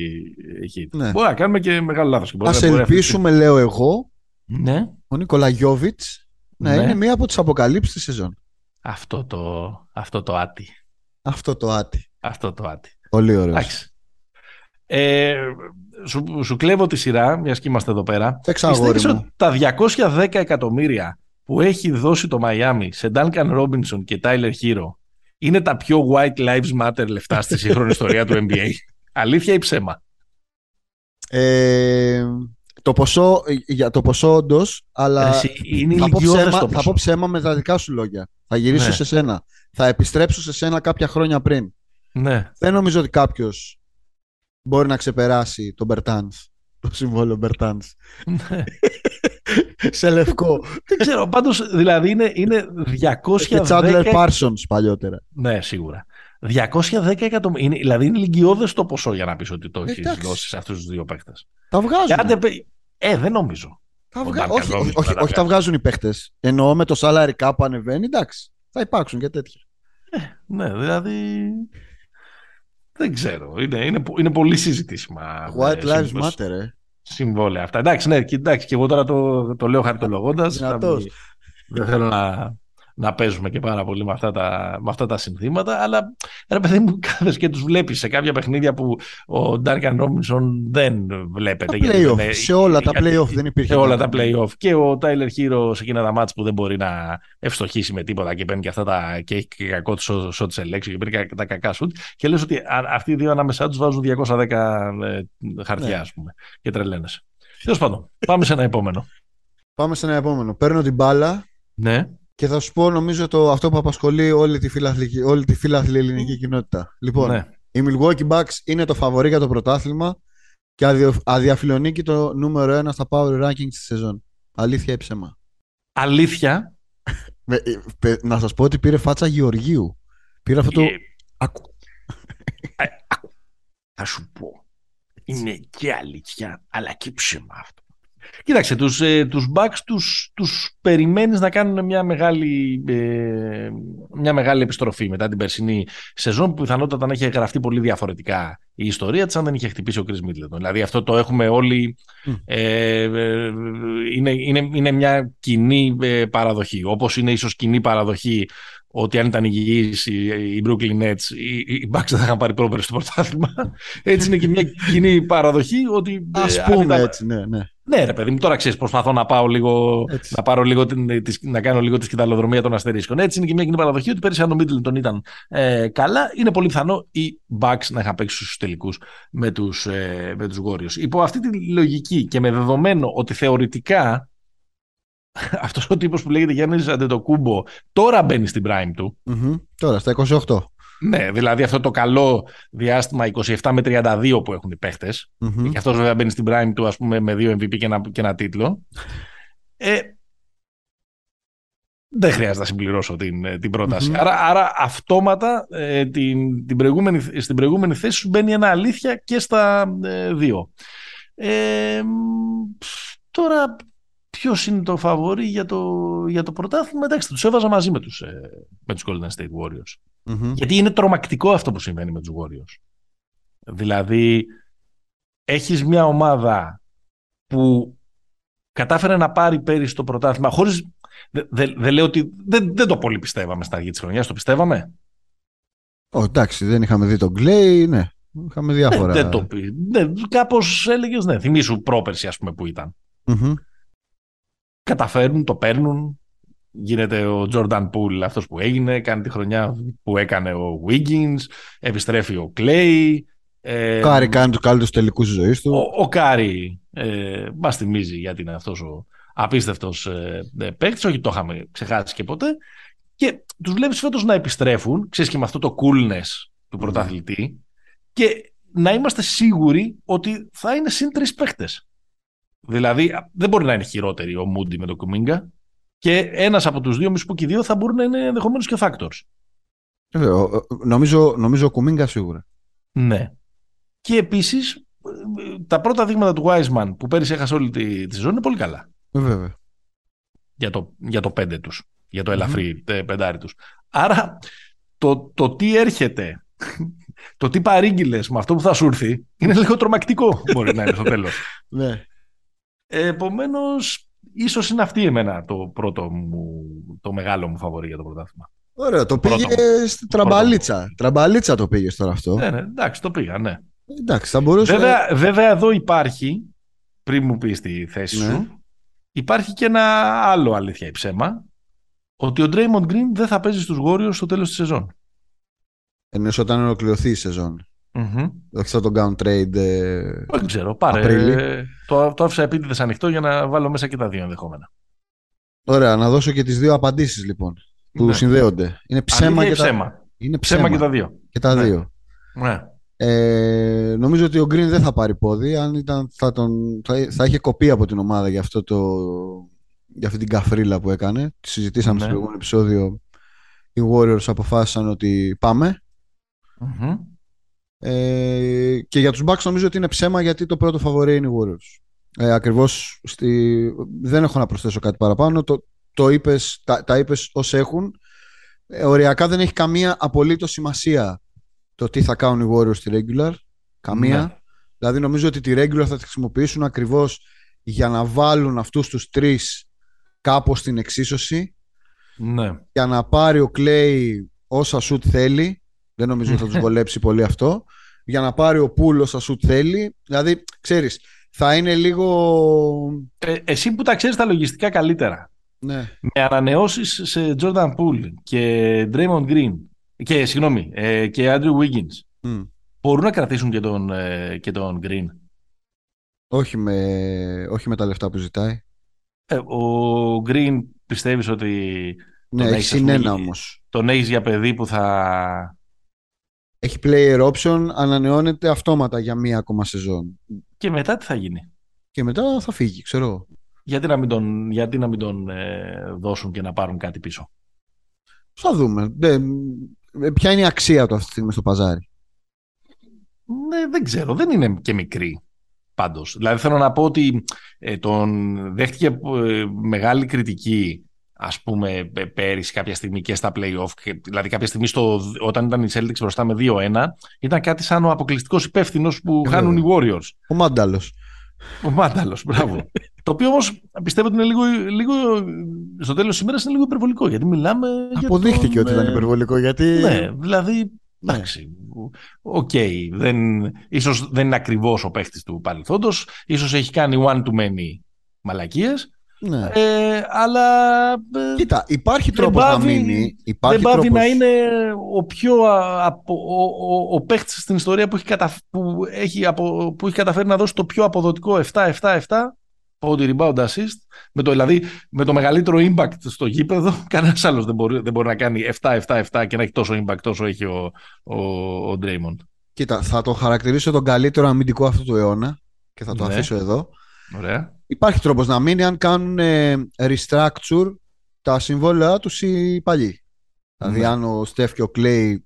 οι ναι. Μπορεί να κάνουμε και μεγάλο λάθος. Ας ελπίσουμε, λέω εγώ, ναι. ο Νίκολα Γιώβιτς να ναι. είναι μία από τις αποκαλύψεις της σεζόν. Αυτό το, αυτό το άτι. Αυτό το άτι. Αυτό το άτι. Πολύ ωραίος. Ε, σου, σου κλέβω τη σειρά, μιας και είμαστε εδώ πέρα. Πιστεύεις ότι τα 210 εκατομμύρια που έχει δώσει το Μαϊάμι σε Duncan Robinson και Tyler Hero είναι τα πιο white lives matter λεφτά στη σύγχρονη ιστορία του NBA. Αλήθεια ή ψέμα; Ε, το ποσό, για το ποσό όντως, αλλά είναι θα, πω ψέμα, θα πω ψέμα με τα δικά σου λόγια. Θα γυρίσω ναι. σε σένα θα επιστρέψω σε σένα κάποια χρόνια πριν. Ναι. Δεν νομίζω ότι κάποιος μπορεί να ξεπεράσει τον Μπερτάν. Το συμβόλαιο Μπερτάν. Ναι. σε λευκό. Δεν ξέρω. Πάντως δηλαδή είναι, είναι 210. Και Τσάντλερ Πάρσον παλιότερα. Ναι, σίγουρα. 210 εκατομμύρια. Δηλαδή είναι λυγκιώδε το ποσό για να πεις ότι το έχεις δώσει σε αυτούς τους δύο παίχτε. Τα βγάζουν. Ε, δεν νομίζω. Τα βγα... όχι, όχι, όχι, όχι, τα βγάζουν οι παίχτε. Εννοώ με το salary cap που ανεβαίνει, εντάξει. Θα υπάρξουν και τέτοια. Ε, ναι, δηλαδή. Δεν ξέρω. Είναι, είναι, είναι πολύ συζητήσιμα. White Lives Matter, ε. Συμβόλαια αυτά. Εντάξει, ναι, εντάξει, και εγώ τώρα το, το λέω χαρτολογώντας. Δεν θέλω να, να παίζουμε και πάρα πολύ με αυτά τα, με αυτά τα συνθήματα, αλλά ρε παιδί μου, κάθε και τους βλέπεις σε κάποια παιχνίδια που ο Ντάρκαν Ρόμινσον δεν βλέπετε. γιατί σε όλα τα playoff δεν υπήρχε. Σε όλα τα playoff. Και ο Τάιλερ Χίρο σε εκείνα τα μάτια που δεν μπορεί να ευστοχήσει με τίποτα και παίρνει και αυτά τα. και έχει και κακό του shot selection και παίρνει και τα κακά σουτ. Και λες ότι αυτοί οι δύο ανάμεσά τους βάζουν 210 ε, χαρτιά, ναι. ας πούμε. Και τρελαίνεσαι. Τέλος πάντων, πάμε σε ένα επόμενο. Πάμε σε ένα επόμενο. Παίρνω την μπάλα. Ναι. Και θα σου πω νομίζω το, αυτό που απασχολεί όλη τη φιλαθλή, όλη τη φιλαθλή ελληνική κοινότητα. Λοιπόν, ναι. η Milwaukee Bucks είναι το φαβορή για το πρωτάθλημα και αδιαφιλονίκη το νούμερο ένα στα power rankings της σεζόν. Αλήθεια ή ψέμα; Αλήθεια. Ε, να σας πω ότι πήρε φάτσα Γεωργίου. Πήρε αυτό το... Ε, θα σου πω. Είναι και αλήθεια, αλλά και ψέμα αυτό. Κοίταξε, τους, ε, τους Bucks τους, τους περιμένεις να κάνουν μια μεγάλη, ε, μια μεγάλη επιστροφή μετά την περσινή σεζόν που πιθανότατα να έχει γραφτεί πολύ διαφορετικά η ιστορία της αν δεν είχε χτυπήσει ο Chris Middleton. Δηλαδή αυτό το έχουμε όλοι, ε, ε, είναι, είναι, είναι μια κοινή ε, παραδοχή. Όπως είναι ίσως κοινή παραδοχή ότι αν ήταν υγιείς οι, οι Brooklyn Nets, οι, οι Bucks δεν θα είχαν πάρει πρόβερες στο πρωτάθλημα. έτσι είναι και μια κοινή παραδοχή ότι... Ας πούμε έτσι, ναι, ναι. Ναι, ρε παιδί μου, τώρα ξέρεις, προσπαθώ να πάω λίγο, να, πάρω λίγο, να κάνω λίγο τη σκηταλοδρομία των αστερίσκων. Έτσι είναι και μια κοινή παραδοχή ότι πέρυσι αν ο Μίτλτον ήταν ε, καλά, είναι πολύ πιθανό οι Bucks να είχαν παίξει στους τελικούς με τους ε, με τους Warriors. Υπό αυτή τη λογική και με δεδομένο ότι θεωρητικά αυτός ο τύπος που λέγεται Γιάννης Αντετοκούμπο τώρα μπαίνει στην prime του. Mm-hmm. Τώρα, στα 28. Ναι, δηλαδή αυτό το καλό διάστημα 27 με 32 που έχουν οι παίχτες. Mm-hmm. Και αυτός βέβαια μπαίνει στην prime του, ας πούμε, με δύο MVP και ένα, και ένα τίτλο. Ε, δεν χρειάζεται να συμπληρώσω την, ε, την πρόταση. Mm-hmm. Άρα, άρα αυτόματα ε, την, την προηγούμενη, στην προηγούμενη θέση σου μπαίνει ένα αλήθεια και στα ε, δύο. Ε, τώρα ποιος είναι το φαβορή για το, για το πρωτάθλημα; Εντάξει, τους έβαζα μαζί με τους με τους Golden State Warriors. Γιατί είναι τρομακτικό αυτό που συμβαίνει με τους Warriors. Δηλαδή, έχεις μια ομάδα που κατάφερε να πάρει πέρυσι το πρωτάθλημα χωρίς... Δεν δε, δε λέω ότι δεν, δεν το πολύ πιστεύαμε στα αρχή της χρονιάς. Το πιστεύαμε; Oh, εντάξει, δεν είχαμε δει τον Κλέη, ναι. Είχαμε διάφορα. Δεν, δεν το πει. Ναι, κάπως έλεγες, ναι. Θυμήσου πρόπερση, ας πούμε, που ήταν. Mm-hmm. Καταφέρουν, το παίρνουν, γίνεται ο Jordan Poole αυτός που έγινε, κάνει τη χρονιά που έκανε ο Wiggins, επιστρέφει ο Klay. Ε, ο Κάρι κάνει τους καλύτερους τελικούς της ζωής του. Ο, ο Κάρι ε, μας θυμίζει γιατί είναι αυτός ο απίστευτος ε, ε παίκτης, όχι το είχαμε ξεχάσει και ποτέ. Και τους βλέπεις φέτος να επιστρέφουν, ξέρεις και με αυτό το coolness του πρωταθλητή και να είμαστε σίγουροι ότι θα είναι συν τρεις παίκτες. Δηλαδή δεν μπορεί να είναι χειρότεροι ο Μούντι με το Κουμίγκα και ένας από τους δύο, μη σου και οι δύο, θα μπορούν να είναι ενδεχομένως και factors. Ε, νομίζω, νομίζω ο Κουμίγκα σίγουρα. Ναι. Και επίσης, τα πρώτα δείγματα του Wiseman που πέρυσι έχασε όλη τη, τη σεζόν είναι πολύ καλά. Ε, βέβαια. Για το, για το πέντε τους. Για το ελαφρύ mm-hmm. πεντάρι τους. Άρα, το, το τι έρχεται, το τι παρήγγειλες με αυτό που θα σου έρθει, είναι λίγο τρομακτικό μπορεί να είναι στο τέλος. ναι. Επομένως, ίσως είναι αυτή εμένα το πρώτο μου, το μεγάλο μου φαβορή για το πρωτάθλημα. Ωραία, το πήγες στη τραμπαλίτσα. Τραμπαλίτσα το πήγες τώρα αυτό. Ναι, ναι, εντάξει, το πήγα, ναι. Εντάξει, θα μπορούσε... Βέβαια, βέβαια εδώ υπάρχει, πριν μου πεις τη θέση ναι. σου, υπάρχει και ένα άλλο αλήθεια ή ψέμα, ότι ο Draymond Green δεν θα παίζει στους Warriors στο τέλος της σεζόν. Εννοείς όταν ολοκληρωθεί η σεζόν. Mm-hmm. Όχι θα τον κάνουν trade. Ε, Δεν ξέρω. Πάρε. Το, το άφησα επίτηδες ανοιχτό για να βάλω μέσα και τα δύο ενδεχόμενα. Ωραία, να δώσω και τις δύο απαντήσεις λοιπόν που ναι. συνδέονται. Είναι ψέμα, και, ψέμα. Τα... Είναι ψέμα. και τα δύο. Και τα ναι. δύο. Ναι. Ε, νομίζω ότι ο Green δεν θα πάρει πόδι. Αν ήταν, θα, τον, θα, θα είχε κοπεί από την ομάδα για, αυτό το, για αυτή την καφρίλα που έκανε. Τη συζητήσαμε ναι. στο προηγούμενο επεισόδιο. Οι Warriors αποφάσισαν ότι πάμε. Mm-hmm. Ε, και για τους Bucks νομίζω ότι είναι ψέμα γιατί το πρώτο φαβορέ είναι οι Warriors. Ε, ακριβώς στη... δεν έχω να προσθέσω κάτι παραπάνω. Το, το είπες, τα, τα είπες ως έχουν. Ε, οριακά δεν έχει καμία απολύτως σημασία το τι θα κάνουν οι Warriors στη regular. Καμία. Ναι. Δηλαδή νομίζω ότι τη regular θα τη χρησιμοποιήσουν ακριβώς για να βάλουν αυτούς τους τρεις κάπως στην εξίσωση. Ναι. Για να πάρει ο Clay όσα σουτ θέλει δεν νομίζω ότι θα τους βολέψει πολύ αυτό. Για να πάρει ο Πούλος όσα σου θέλει. Δηλαδή, ξέρεις, θα είναι λίγο. Ε, εσύ που τα ξέρεις τα λογιστικά καλύτερα. Ναι. Με ανανεώσεις σε Jordan Poole και Draymond Green. Και συγγνώμη, ε, και Andrew Wiggins. Mm. Μπορούν να κρατήσουν και τον, ε, και τον Green; Όχι με, όχι με τα λεφτά που ζητάει. Ε, ο Green πιστεύεις ότι. Ναι, έχει συνένα όμως. Τον έχεις για παιδί που θα έχει player option, ανανεώνεται αυτόματα για μία ακόμα σεζόν. Και μετά τι θα γίνει; Και μετά θα φύγει, ξέρω. Γιατί να μην τον, γιατί να μην τον ε, δώσουν και να πάρουν κάτι πίσω; Θα δούμε. Ε, ποια είναι η αξία του αυτή τη στιγμή στο παζάρι; Ναι, δεν ξέρω. Δεν είναι και μικρή. Πάντως. Δηλαδή θέλω να πω ότι ε, τον δέχτηκε μεγάλη κριτική ας πούμε πέρυσι κάποια στιγμή και στα play-off δηλαδή κάποια στιγμή στο, όταν ήταν οι Celtics μπροστά με 2-1 ήταν κάτι σαν ο αποκλειστικός υπεύθυνος που ε, χάνουν οι Warriors. Ο Μάνταλος. Ο Μάνταλος, μπράβο. το οποίο όμως πιστεύω ότι είναι λίγο, λίγο στο τέλος της ημέρας είναι λίγο υπερβολικό. Γιατί μιλάμε. Αποδείχθηκε τον, ότι ήταν υπερβολικό. Γιατί... Ναι, δηλαδή. Ναι. Εντάξει. Οκ. Okay, δεν, ίσως δεν είναι ακριβώς ο παίχτης του παρελθόντος. ίσως έχει κάνει one too many μαλακίες. Ναι. Ε, αλλά. Ε, Κοίτα, υπάρχει τρόπος να μείνει. Υπάρχει δεν παύει να είναι ο πιο. Απο, ο, ο, ο παίχτης στην ιστορία που έχει, κατα, που, έχει απο, που έχει καταφέρει να δώσει το πιο αποδοτικό 7-7-7 πόντι rebound assist. Με το, δηλαδή με το μεγαλύτερο impact στο γήπεδο, κανένας άλλος δεν μπορεί, δεν μπορεί να κάνει 7-7-7 και να έχει τόσο impact όσο έχει ο, ο, ο Draymond. Κοίτα, θα το χαρακτηρίσω τον καλύτερο αμυντικό αυτού του αιώνα και θα το ναι. αφήσω εδώ. Ωραία. Υπάρχει τρόπος να μείνει αν κάνουν ε, restructure τα συμβόλαια τους οι παλιοί. Δηλαδή, αν ο Στεφ και ο Κλέη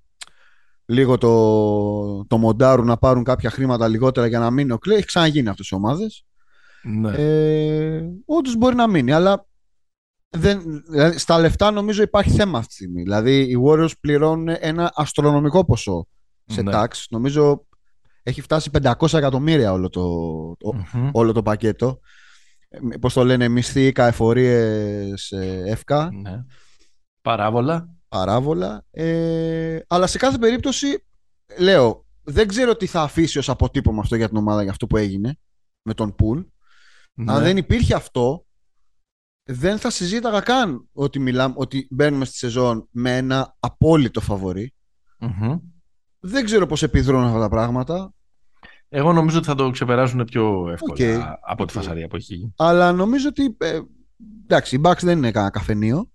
λίγο το, το μοντάρουν να πάρουν κάποια χρήματα λιγότερα για να μείνει ο Κλέη, έχει ξαναγίνει αυτές οι ομάδες. Ναι. Ε, Όντως μπορεί να μείνει, αλλά δεν, δηλαδή, στα λεφτά νομίζω υπάρχει θέμα αυτή τη στιγμή. Δηλαδή, οι Warriors πληρώνουν ένα αστρονομικό ποσό σε ναι. tax. Νομίζω έχει φτάσει 500 εκατομμύρια όλο το, όλο το πακέτο. Ε, Πώς το λένε, μισθοί, καεφορίε, εύκα. Ναι. Παράβολα. Παράβολα. Ε, αλλά σε κάθε περίπτωση, λέω, δεν ξέρω τι θα αφήσει ως αποτύπωμα αυτό για την ομάδα για αυτό που έγινε με τον Πουλ. Ναι. Αν δεν υπήρχε αυτό, δεν θα συζήταγα καν ότι, μιλάμε, ότι μπαίνουμε στη σεζόν με ένα απόλυτο Δεν ξέρω πώς επιδρούν αυτά τα πράγματα. Εγώ νομίζω ότι θα το ξεπεράσουν πιο εύκολα από τη φασαρία που έχει Αλλά νομίζω ότι. Ε, εντάξει, η Bucks δεν είναι κανένα καφενείο.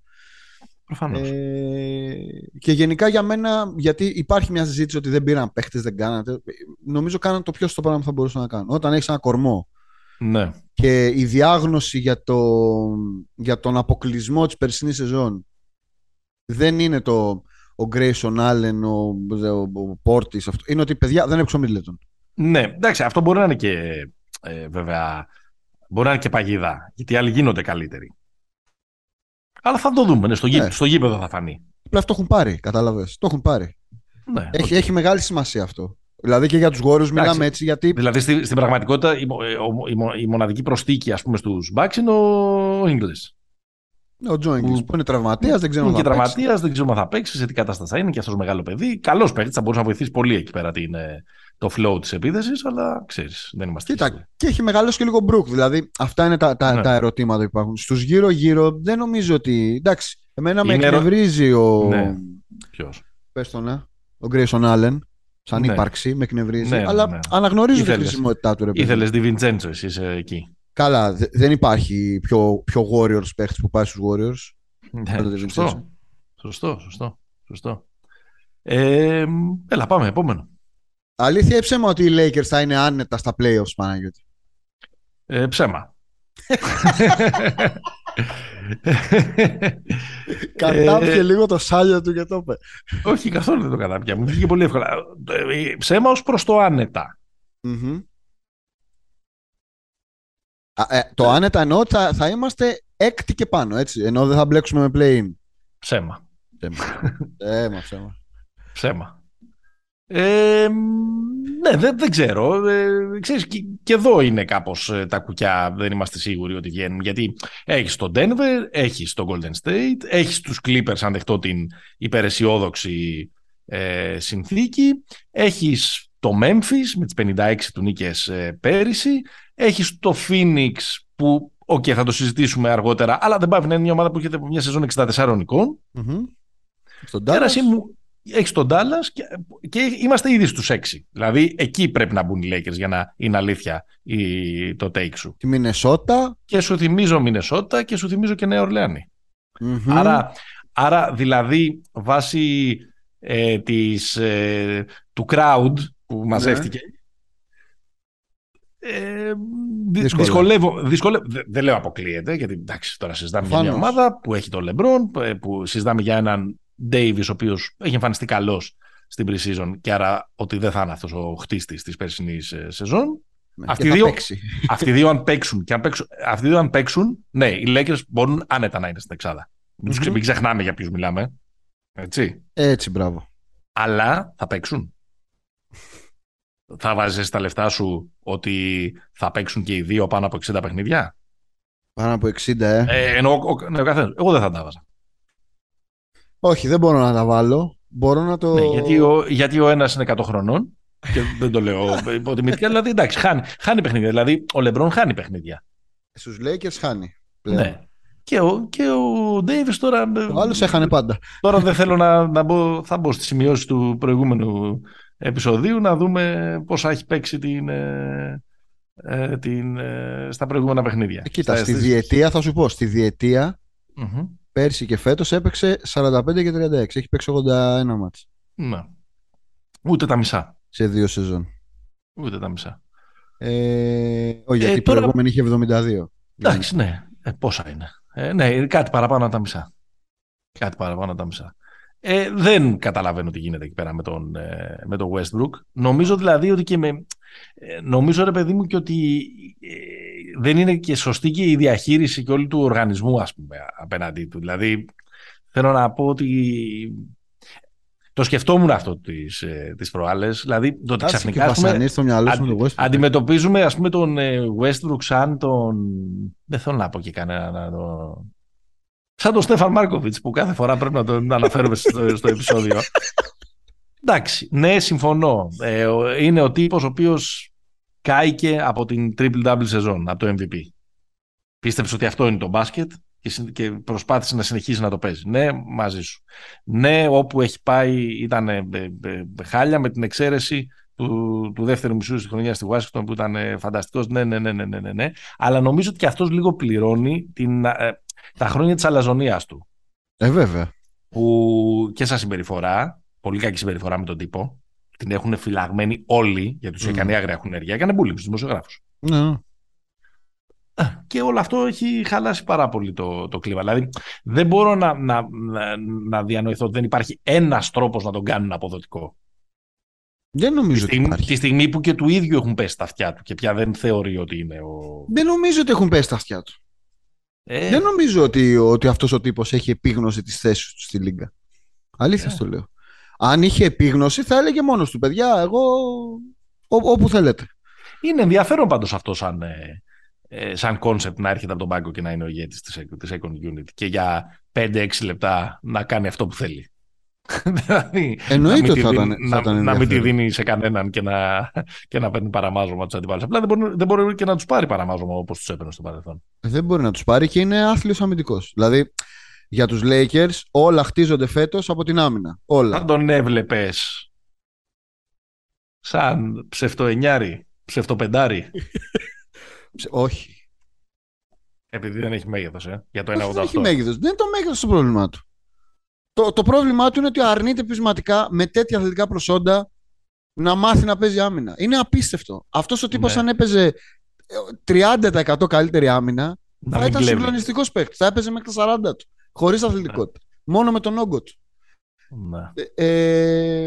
Προφανώς. Ε, και γενικά για μένα, γιατί υπάρχει μια συζήτηση ότι δεν πήραν παίχτες, δεν κάνατε. Νομίζω κάναν το πιο στο πράγμα που θα μπορούσαν να κάνουν. Όταν έχεις ένα κορμό ναι. και η διάγνωση για, το, για τον αποκλεισμό της περσινή σεζόν δεν είναι το ο Grayson Allen, ο, ο, ο αυτό. Είναι ότι παιδιά δεν έπαιξε ο Middleton. Ναι, εντάξει, αυτό μπορεί να είναι και ε, βέβαια. Μπορεί να είναι και παγίδα, γιατί οι άλλοι γίνονται καλύτεροι. Αλλά θα το δούμε. Ναι, στο, ναι. στο γήπεδο θα φανεί. Απλά αυτό έχουν πάρει, κατάλαβες. Το έχουν πάρει. Ναι, έχει, έχει μεγάλη σημασία αυτό. Δηλαδή και για τους γόρους μιλάμε έτσι. Γιατί... Δηλαδή στην, στην πραγματικότητα η, η, η, μοναδική προστίκη στους Bucks είναι ο Ingles. Ο Τζο που, που είναι τραυματίας, δεν ξέρω αν θα παίξει. τραυματίας, δεν ξέρω αν θα παίξει, σε τι κατάσταση θα είναι και αυτός μεγάλο παιδί. Καλός παίκτη, θα μπορούσε να βοηθήσει πολύ εκεί πέρα την, ε, το flow της επίθεσης, αλλά ξέρεις, δεν είμαστε. Κοίτα, και έχει μεγαλώσει και λίγο Μπρουκ. Δηλαδή, αυτά είναι τα, τα, ναι. τα ερωτήματα που υπάρχουν. Στους γύρω-γύρω δεν νομίζω ότι. Εντάξει, εμένα είναι με εκνευρίζει ο. Ναι. Ποιος; Πες το, ναι. Ο Γκρέισον Άλεν. Σαν ναι. ύπαρξη, με εκνευρίζει. Ναι, αλλά ναι. αναγνωρίζω τη χρησιμότητά του. Ήθελες τη Βιντσέντσο, εσύ είσαι εκεί. Καλά, δεν υπάρχει πιο, πιο Warriors παίχτης που πάει στους Warriors. Ναι, σωστό. σωστό, σωστό, σωστό. Ε, έλα, πάμε, επόμενο. Αλήθεια ή ψέμα ότι οι Lakers θα είναι άνετα στα playoffs, Παναγιώτη; Ε, ψέμα. Κατάπιε ε, λίγο το σάλιο του και το είπε. Όχι, καθόλου δεν το κατάπια. Μου βγήκε πολύ εύκολα. Ε, ψέμα ως προς το άνετα. Ε, το άνετα εννοώ ότι θα, θα είμαστε έκτη και πάνω, έτσι. Ενώ δεν θα μπλέξουμε με play-in. Ψέμα. Ψέμα, ψέμα. Ψέμα. Ε, ναι, δεν, δεν ξέρω. Ε, ξέρεις, και, και, εδώ είναι κάπως ε, τα κουκιά, δεν είμαστε σίγουροι ότι βγαίνουν. Γιατί έχεις τον Denver, έχεις τον Golden State, έχεις τους Clippers, αν δεχτώ την υπεραισιόδοξη ε, συνθήκη, έχεις το Memphis με τις 56 του νίκες ε, πέρυσι, έχεις το Phoenix που, οκ, okay, θα το συζητήσουμε αργότερα, αλλά δεν παύει να είναι μια ομάδα που έχει μια σεζόν 64 νικών. Mm-hmm. Στον έχει τον Ντάλλας και, και, είμαστε ήδη στους 6. Δηλαδή εκεί πρέπει να μπουν οι Lakers για να είναι αλήθεια η, το take σου. Τη Μινεσότα. Και σου θυμίζω Μινεσότα και σου θυμίζω και Νέα Άρα, άρα δηλαδή βάσει ε, της, ε, του crowd που μαζεύτηκε. Ναι. Ε, δυσκολεύω, δυσκολεύω, δεν λέω αποκλείεται, γιατί εντάξει, τώρα συζητάμε για μια ομάδα που έχει τον Λεμπρόν, που συζητάμε για έναν Davis, ο οποίος έχει εμφανιστεί καλός στην pre-season και άρα ότι δεν θα είναι αυτός ο χτίστης της περσινής ε, σεζόν. Ναι, αυτοί, δύο, αυτοί δύο αν παίξουν, και αν παίξουν, αυτοί δύο αν παίξουν, ναι, οι Lakers μπορούν άνετα να είναι στην εξάδα. Μην, τους ξε- μην ξεχνάμε για ποιους μιλάμε. Έτσι. Έτσι, μπράβο. Αλλά θα παίξουν. Θα βάζεις τα λεφτά σου ότι θα παίξουν και οι δύο πάνω από 60 παιχνίδια; Πάνω από 60, ε. Ε, ενώ ο, ο, ναι, ο καθένας. Εγώ δεν θα τα βάζα. Όχι, δεν μπορώ να τα βάλω. Μπορώ να το. Ναι, γιατί, ο, γιατί ο ένας είναι 100 χρονών και δεν το λέω υποτιμητικά. Δηλαδή, εντάξει, χάνει, χάνει παιχνίδια. Δηλαδή, ο Λεμπρόν χάνει παιχνίδια. Στους Lakers χάνει. Πλέον. Ναι. Και ο, και ο Davis τώρα. Ο άλλος έχανε πάντα. Τώρα δεν θέλω να, να μπω, θα μπω στις σημειώσεις του προηγούμενου επεισοδίου να δούμε πόσα έχει παίξει την, ε, ε, την, ε, στα προηγούμενα παιχνίδια. Ε, Κοίτα, Στα- στη στις- διετία θα σου πω. Στη διετία Μμμ. πέρσι και φέτος έπαιξε 45 και 36. Έχει παίξει 81 μάτς Ναι. Ούτε τα μισά. σε δύο σεζόν. Ούτε τα μισά. Ε, όχι, γιατί η τώρα- προηγούμενη είχε 72. Εντάξει, ναι. Ε, πόσα είναι. Ε, ναι, κάτι παραπάνω από τα μισά. Κάτι παραπάνω από τα μισά. Ε, δεν καταλαβαίνω τι γίνεται εκεί πέρα με τον, ε, με τον Westbrook. Νομίζω δηλαδή ότι και με... ε, Νομίζω ρε παιδί μου και ότι ε, δεν είναι και σωστή και η διαχείριση και όλου του οργανισμού ας πούμε απέναντί του. Δηλαδή θέλω να πω ότι το σκεφτόμουν αυτό τις, ε, τις προάλλες. Δηλαδή το ότι Κάτσε και ξαφνικά ας πούμε, βασανείς στο μυαλό σου αντι- με το Westbrook. Αντιμετωπίζουμε ας πούμε τον ε, Westbrook σαν τον... Δεν θέλω να πω και κανένα να το... Σαν τον Στέφαν Μάρκοβιτς που κάθε φορά πρέπει να τον αναφέρουμε στο, στο επεισόδιο. Εντάξει, ναι, συμφωνώ. Ε, ο- είναι ο τύπος ο οποίος κάηκε από την triple-double σεζόν, από το MVP. Πίστεψε ότι αυτό είναι το μπάσκετ και συν- και προσπάθησε να συνεχίσει να το παίζει. Ναι, μαζί σου. Ναι, όπου έχει πάει ήταν ε, ε, ε, χάλια με την εξαίρεση του, του δεύτερου μισού στη χρονιάς στη Washington που ήταν ε, φανταστικός. Ναι, ναι, ναι, ναι, ναι, ναι, ναι. Αλλά νομίζω ότι και αυτός λίγο πληρώνει την, ε, τα χρόνια της αλαζονίας του. Ε, βέβαια. Που και σαν συμπεριφορά, πολύ κακή συμπεριφορά με τον τύπο, την έχουν φυλαγμένη όλοι, γιατί τους Μμμ. έκανε άγρια χουνέρια, έκανε bullying στους δημοσιογράφους. Ναι. Και όλο αυτό έχει χαλάσει πάρα πολύ το, το κλίμα. Δηλαδή, δεν μπορώ να, να, να, να διανοηθώ ότι δεν υπάρχει ένας τρόπος να τον κάνουν αποδοτικό. Δεν Τη νομίζω ότι στιγμή, υπάρχει. τη στιγμή που και του ίδιου έχουν πέσει τα αυτιά του και πια δεν θεωρεί ότι είναι ο. Δεν νομίζω ότι έχουν πέσει τα αυτιά του. Ε, Δεν νομίζω ότι, ότι αυτός ο τύπος έχει επίγνωση της θέσης του στη Λίγκα. Αλήθεια Ε. στο λέω. Αν είχε επίγνωση θα έλεγε μόνος του, παιδιά, εγώ ό, όπου θέλετε. Είναι ενδιαφέρον πάντως αυτό σαν, ε, ε, σαν concept να έρχεται από τον πάγκο και να είναι ο ηγέτης της, της Econ Unit και για 5-6 λεπτά να κάνει αυτό που θέλει. δηλαδή, Εννοείται μην ότι τη θα δίνει- ήταν, θα να, ήταν να μην τη ενδιαφέρον. δίνει σε κανέναν και να, και να παίρνει παραμάζωμα του αντιπάλου. Απλά δεν μπορεί, δεν μπορεί και να τους πάρει παραμάζωμα όπως τους έπαιρνε στο παρελθόν. Δεν μπορεί να τους πάρει και είναι άθλιος αμυντικός. Δηλαδή, για τους Lakers όλα χτίζονται φέτος από την άμυνα. Όλα. Αν τον έβλεπες σαν ψευτοενιάρι, ψευτοπεντάρι, Ψε- Όχι. επειδή δεν έχει μέγεθος, ε, για το Όχι, δεν έχει 1,88. μέγεθος. Δεν είναι το μέγεθος το πρόβλημά του. Το, το πρόβλημά του είναι ότι αρνείται πεισματικά με τέτοια αθλητικά προσόντα να μάθει να παίζει άμυνα. Είναι απίστευτο. Αυτός ο τύπος Ναι. αν έπαιζε ε, 30% καλύτερη άμυνα Να θα μην ήταν κλέβει. συγκλονιστικός παίκτης. Θα έπαιζε μέχρι τα 40 του. Χωρίς αθλητικότητα. Μόνο με τον όγκο του. Ναι. Ε,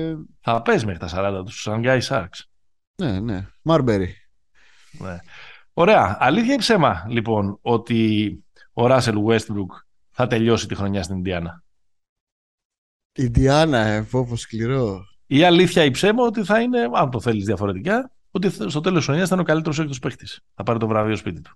ε, Θα παίζει μέχρι τα 40 του σαν Γκάι Σάρξ. ναι, ναι. Μάρμπερι. Ναι. Ωραία. Αλήθεια ή ψέμα, λοιπόν, ότι ο Ράσελ Westbrook θα τελειώσει τη χρονιά στην Ινδιάνα; Ιντιάνα, ε, φόβο σκληρό. Η αλήθεια ή ψέμα ότι θα είναι, αν το θέλεις διαφορετικά, ότι στο τέλος της χρονιάς θα είναι ο καλύτερος έκτος παίχτη. Θα πάρει το βραβείο σπίτι του.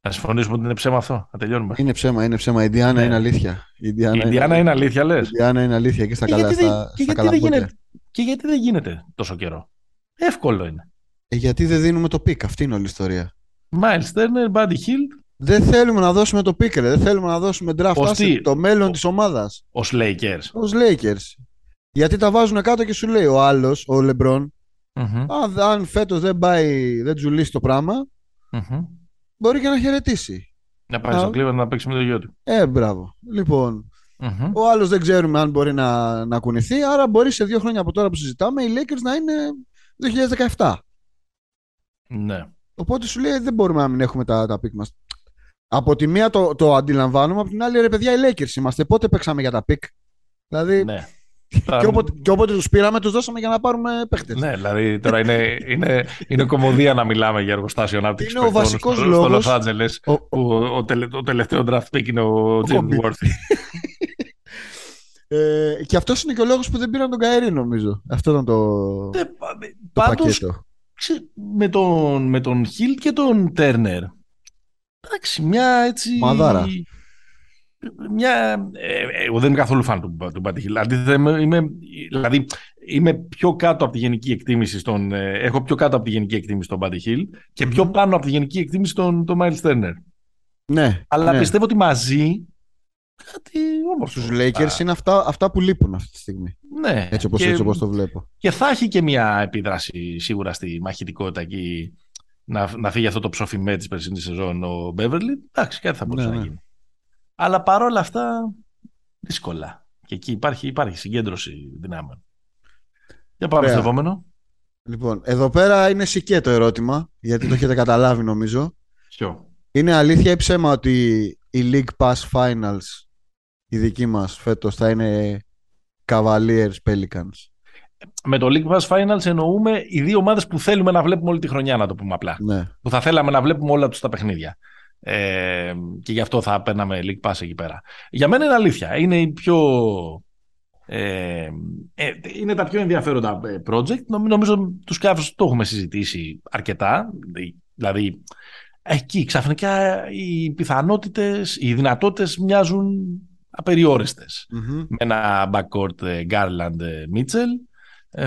Να συμφωνήσουμε ότι είναι ψέμα αυτό; Να τελειώνουμε. Είναι ψέμα, είναι ψέμα. Η Ιντιάνα Ναι. είναι αλήθεια. Η Ιντιάνα Η Ινδιάνα είναι αλήθεια, λες; Η Ιντιάνα είναι αλήθεια και στα Και, καλά. γιατί, δεν, Στα, και, στα γιατί δεν καλαμπόκια. γίνεται, και γιατί δεν γίνεται τόσο καιρό; Εύκολο είναι. Ε, γιατί δεν δίνουμε το pick. Αυτή είναι όλη η ιστορία. Miles Turner, Buddy Hield, Δεν θέλουμε να δώσουμε το pick, ρε. Δεν θέλουμε να δώσουμε draft. Ως Άσε τι; Το μέλλον Ο- της ομάδας. ως Lakers. Ως Lakers. Γιατί τα βάζουν κάτω και σου λέει ο άλλος, ο Λεμπρόν, Μμμ, αν, αν φέτος δεν πάει, δεν τσουλήσει το πράγμα, μμμ. μπορεί και να χαιρετήσει. Να πάει Α. στο Cleveland να παίξει με το γιο του. Ε, μπράβο. Λοιπόν, Μμμ. ο άλλος δεν ξέρουμε αν μπορεί να, να κουνηθεί, άρα μπορεί σε δύο χρόνια από τώρα που συζητάμε οι Lakers να είναι 2017. Ναι. Οπότε σου λέει δεν μπορούμε να μην έχουμε τα, τα picks μας. Από τη μία το, το αντιλαμβάνομαι, από την άλλη ρε παιδιά οι Lakers είμαστε. Πότε παίξαμε για τα picks. Δηλαδή, ναι. και, όποτε, και όποτε τους πήραμε, τους δώσαμε για να πάρουμε παίχτες. Ναι, δηλαδή τώρα είναι, είναι, είναι κωμωδία να μιλάμε για εργοστάσιο ανάπτυξης. Είναι ο βασικός λόγος. Στο Los Angeles, ο, ο, ο, ο, τελευταίο draft pick είναι ο Jim Worthy. Ε, και αυτός είναι και ο λόγος που δεν πήραν τον Καέρι, νομίζω. Αυτό ήταν το, ε, το πακέτο. με τον, με τον Χιλ και τον Τέρνερ. Εντάξει, μια έτσι. Μαδάρα. Μια, ε, εγώ δεν είμαι καθόλου φαν του, του Μπαντιχίλ. Είμαι, δηλαδή, είμαι πιο κάτω από τη γενική εκτίμηση στον. Ε, έχω πιο κάτω από τη γενική εκτίμηση στον Μπαντιχίλ και πιο πάνω από τη γενική εκτίμηση στον το Miles Turner. Ναι. Αλλά ναι. πιστεύω ότι μαζί κάτι όμορφο. Στους Lakers είναι αυτά, αυτά που λείπουν αυτή τη στιγμή. Ναι. Έτσι όπω έτσι όπως το βλέπω. Και θα έχει και μια επίδραση σίγουρα στη μαχητικότητα εκεί να, να φύγει αυτό το ψοφημέ της περσινής σεζόν ο Μπέβερλι. Εντάξει, κάτι θα μπορούσε ναι, να ναι. γίνει. Αλλά παρόλα αυτά δύσκολα. Και εκεί υπάρχει, υπάρχει συγκέντρωση δυνάμεων. Για πάμε στο επόμενο. Λοιπόν, εδώ πέρα είναι σικέ το ερώτημα, γιατί το έχετε καταλάβει νομίζω. Ποιο; Είναι αλήθεια ή ψέμα ότι η League Pass Finals η δική μας φέτος θα είναι Cavaliers Pelicans; Με το League Pass Finals εννοούμε οι δύο ομάδες που θέλουμε να βλέπουμε όλη τη χρονιά, να το πούμε απλά. Ναι. Που θα θέλαμε να βλέπουμε όλα τους τα παιχνίδια. Ε, και γι' αυτό θα παίρναμε League Pass εκεί πέρα. Για μένα είναι αλήθεια. Είναι η πιο... Ε, ε, είναι τα πιο ενδιαφέροντα ε, project. Νομίζω τους Cavs το έχουμε συζητήσει αρκετά. Δηλαδή, εκεί ξαφνικά οι πιθανότητες, οι δυνατότητες μοιάζουν απεριόριστες. Με ένα backcourt ε, Garland, Mitchell, ε,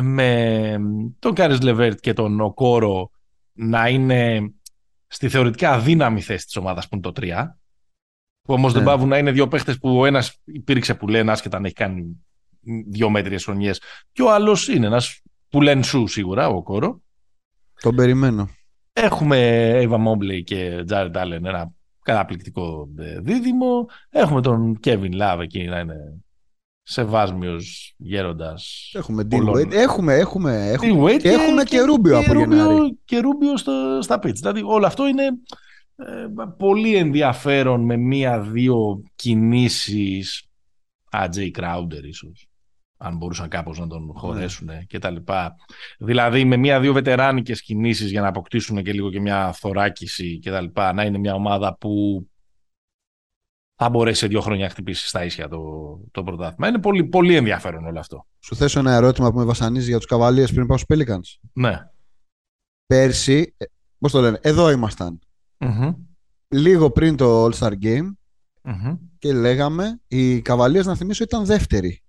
με τον Κάρις Λεβέρτ και τον Οκόρο να είναι στη θεωρητικά αδύναμη θέση της ομάδας που είναι το 3, που όμως δεν ναι. παύουν να είναι δύο παίχτες που ο ένας υπήρξε που λένε άσχετα αν έχει κάνει δύο μέτριες χρονιές και ο άλλος είναι ένας που λένε σου σίγουρα, ο Κόρο. Τον περιμένω. Έχουμε Eva Mobley και Jared Allen, ένα καταπληκτικό ε, δίδυμο. Έχουμε τον Kevin Love εκεί να είναι σεβάσμιος γέροντας. Έχουμε Dean Wade. Έχουμε, έχουμε, έχουμε, και, έχουμε και, και Ρούμπιο από Γενάρη. Και Ρούμπιο στα πίτς. Δηλαδή όλο αυτό είναι ε, πολύ ενδιαφέρον με μία-δύο κινήσεις J. Crowder ίσως αν μπορούσαν κάπως να τον χωρέσουν ναι. και τα λοιπά. Δηλαδή με μία-δύο βετεράνικες κινήσεις για να αποκτήσουν και λίγο και μια θωράκιση και τα λοιπά, να είναι μια ομάδα που θα μπορέσει σε δύο χρόνια να χτυπήσει στα ίσια το, το πρωτάθλημα. Είναι πολύ, πολύ ενδιαφέρον όλο αυτό. Σου θέσω ένα ερώτημα που με βασανίζει για τους καβαλίες πριν πάω στους Pelicans. Ναι. Πέρσι, ε, πώς το λένε, εδώ ήμασταν. Mm-hmm. Λίγο πριν το All-Star Game mm-hmm. και λέγαμε οι Καβαλίες να θυμίσω ήταν δεύτεροι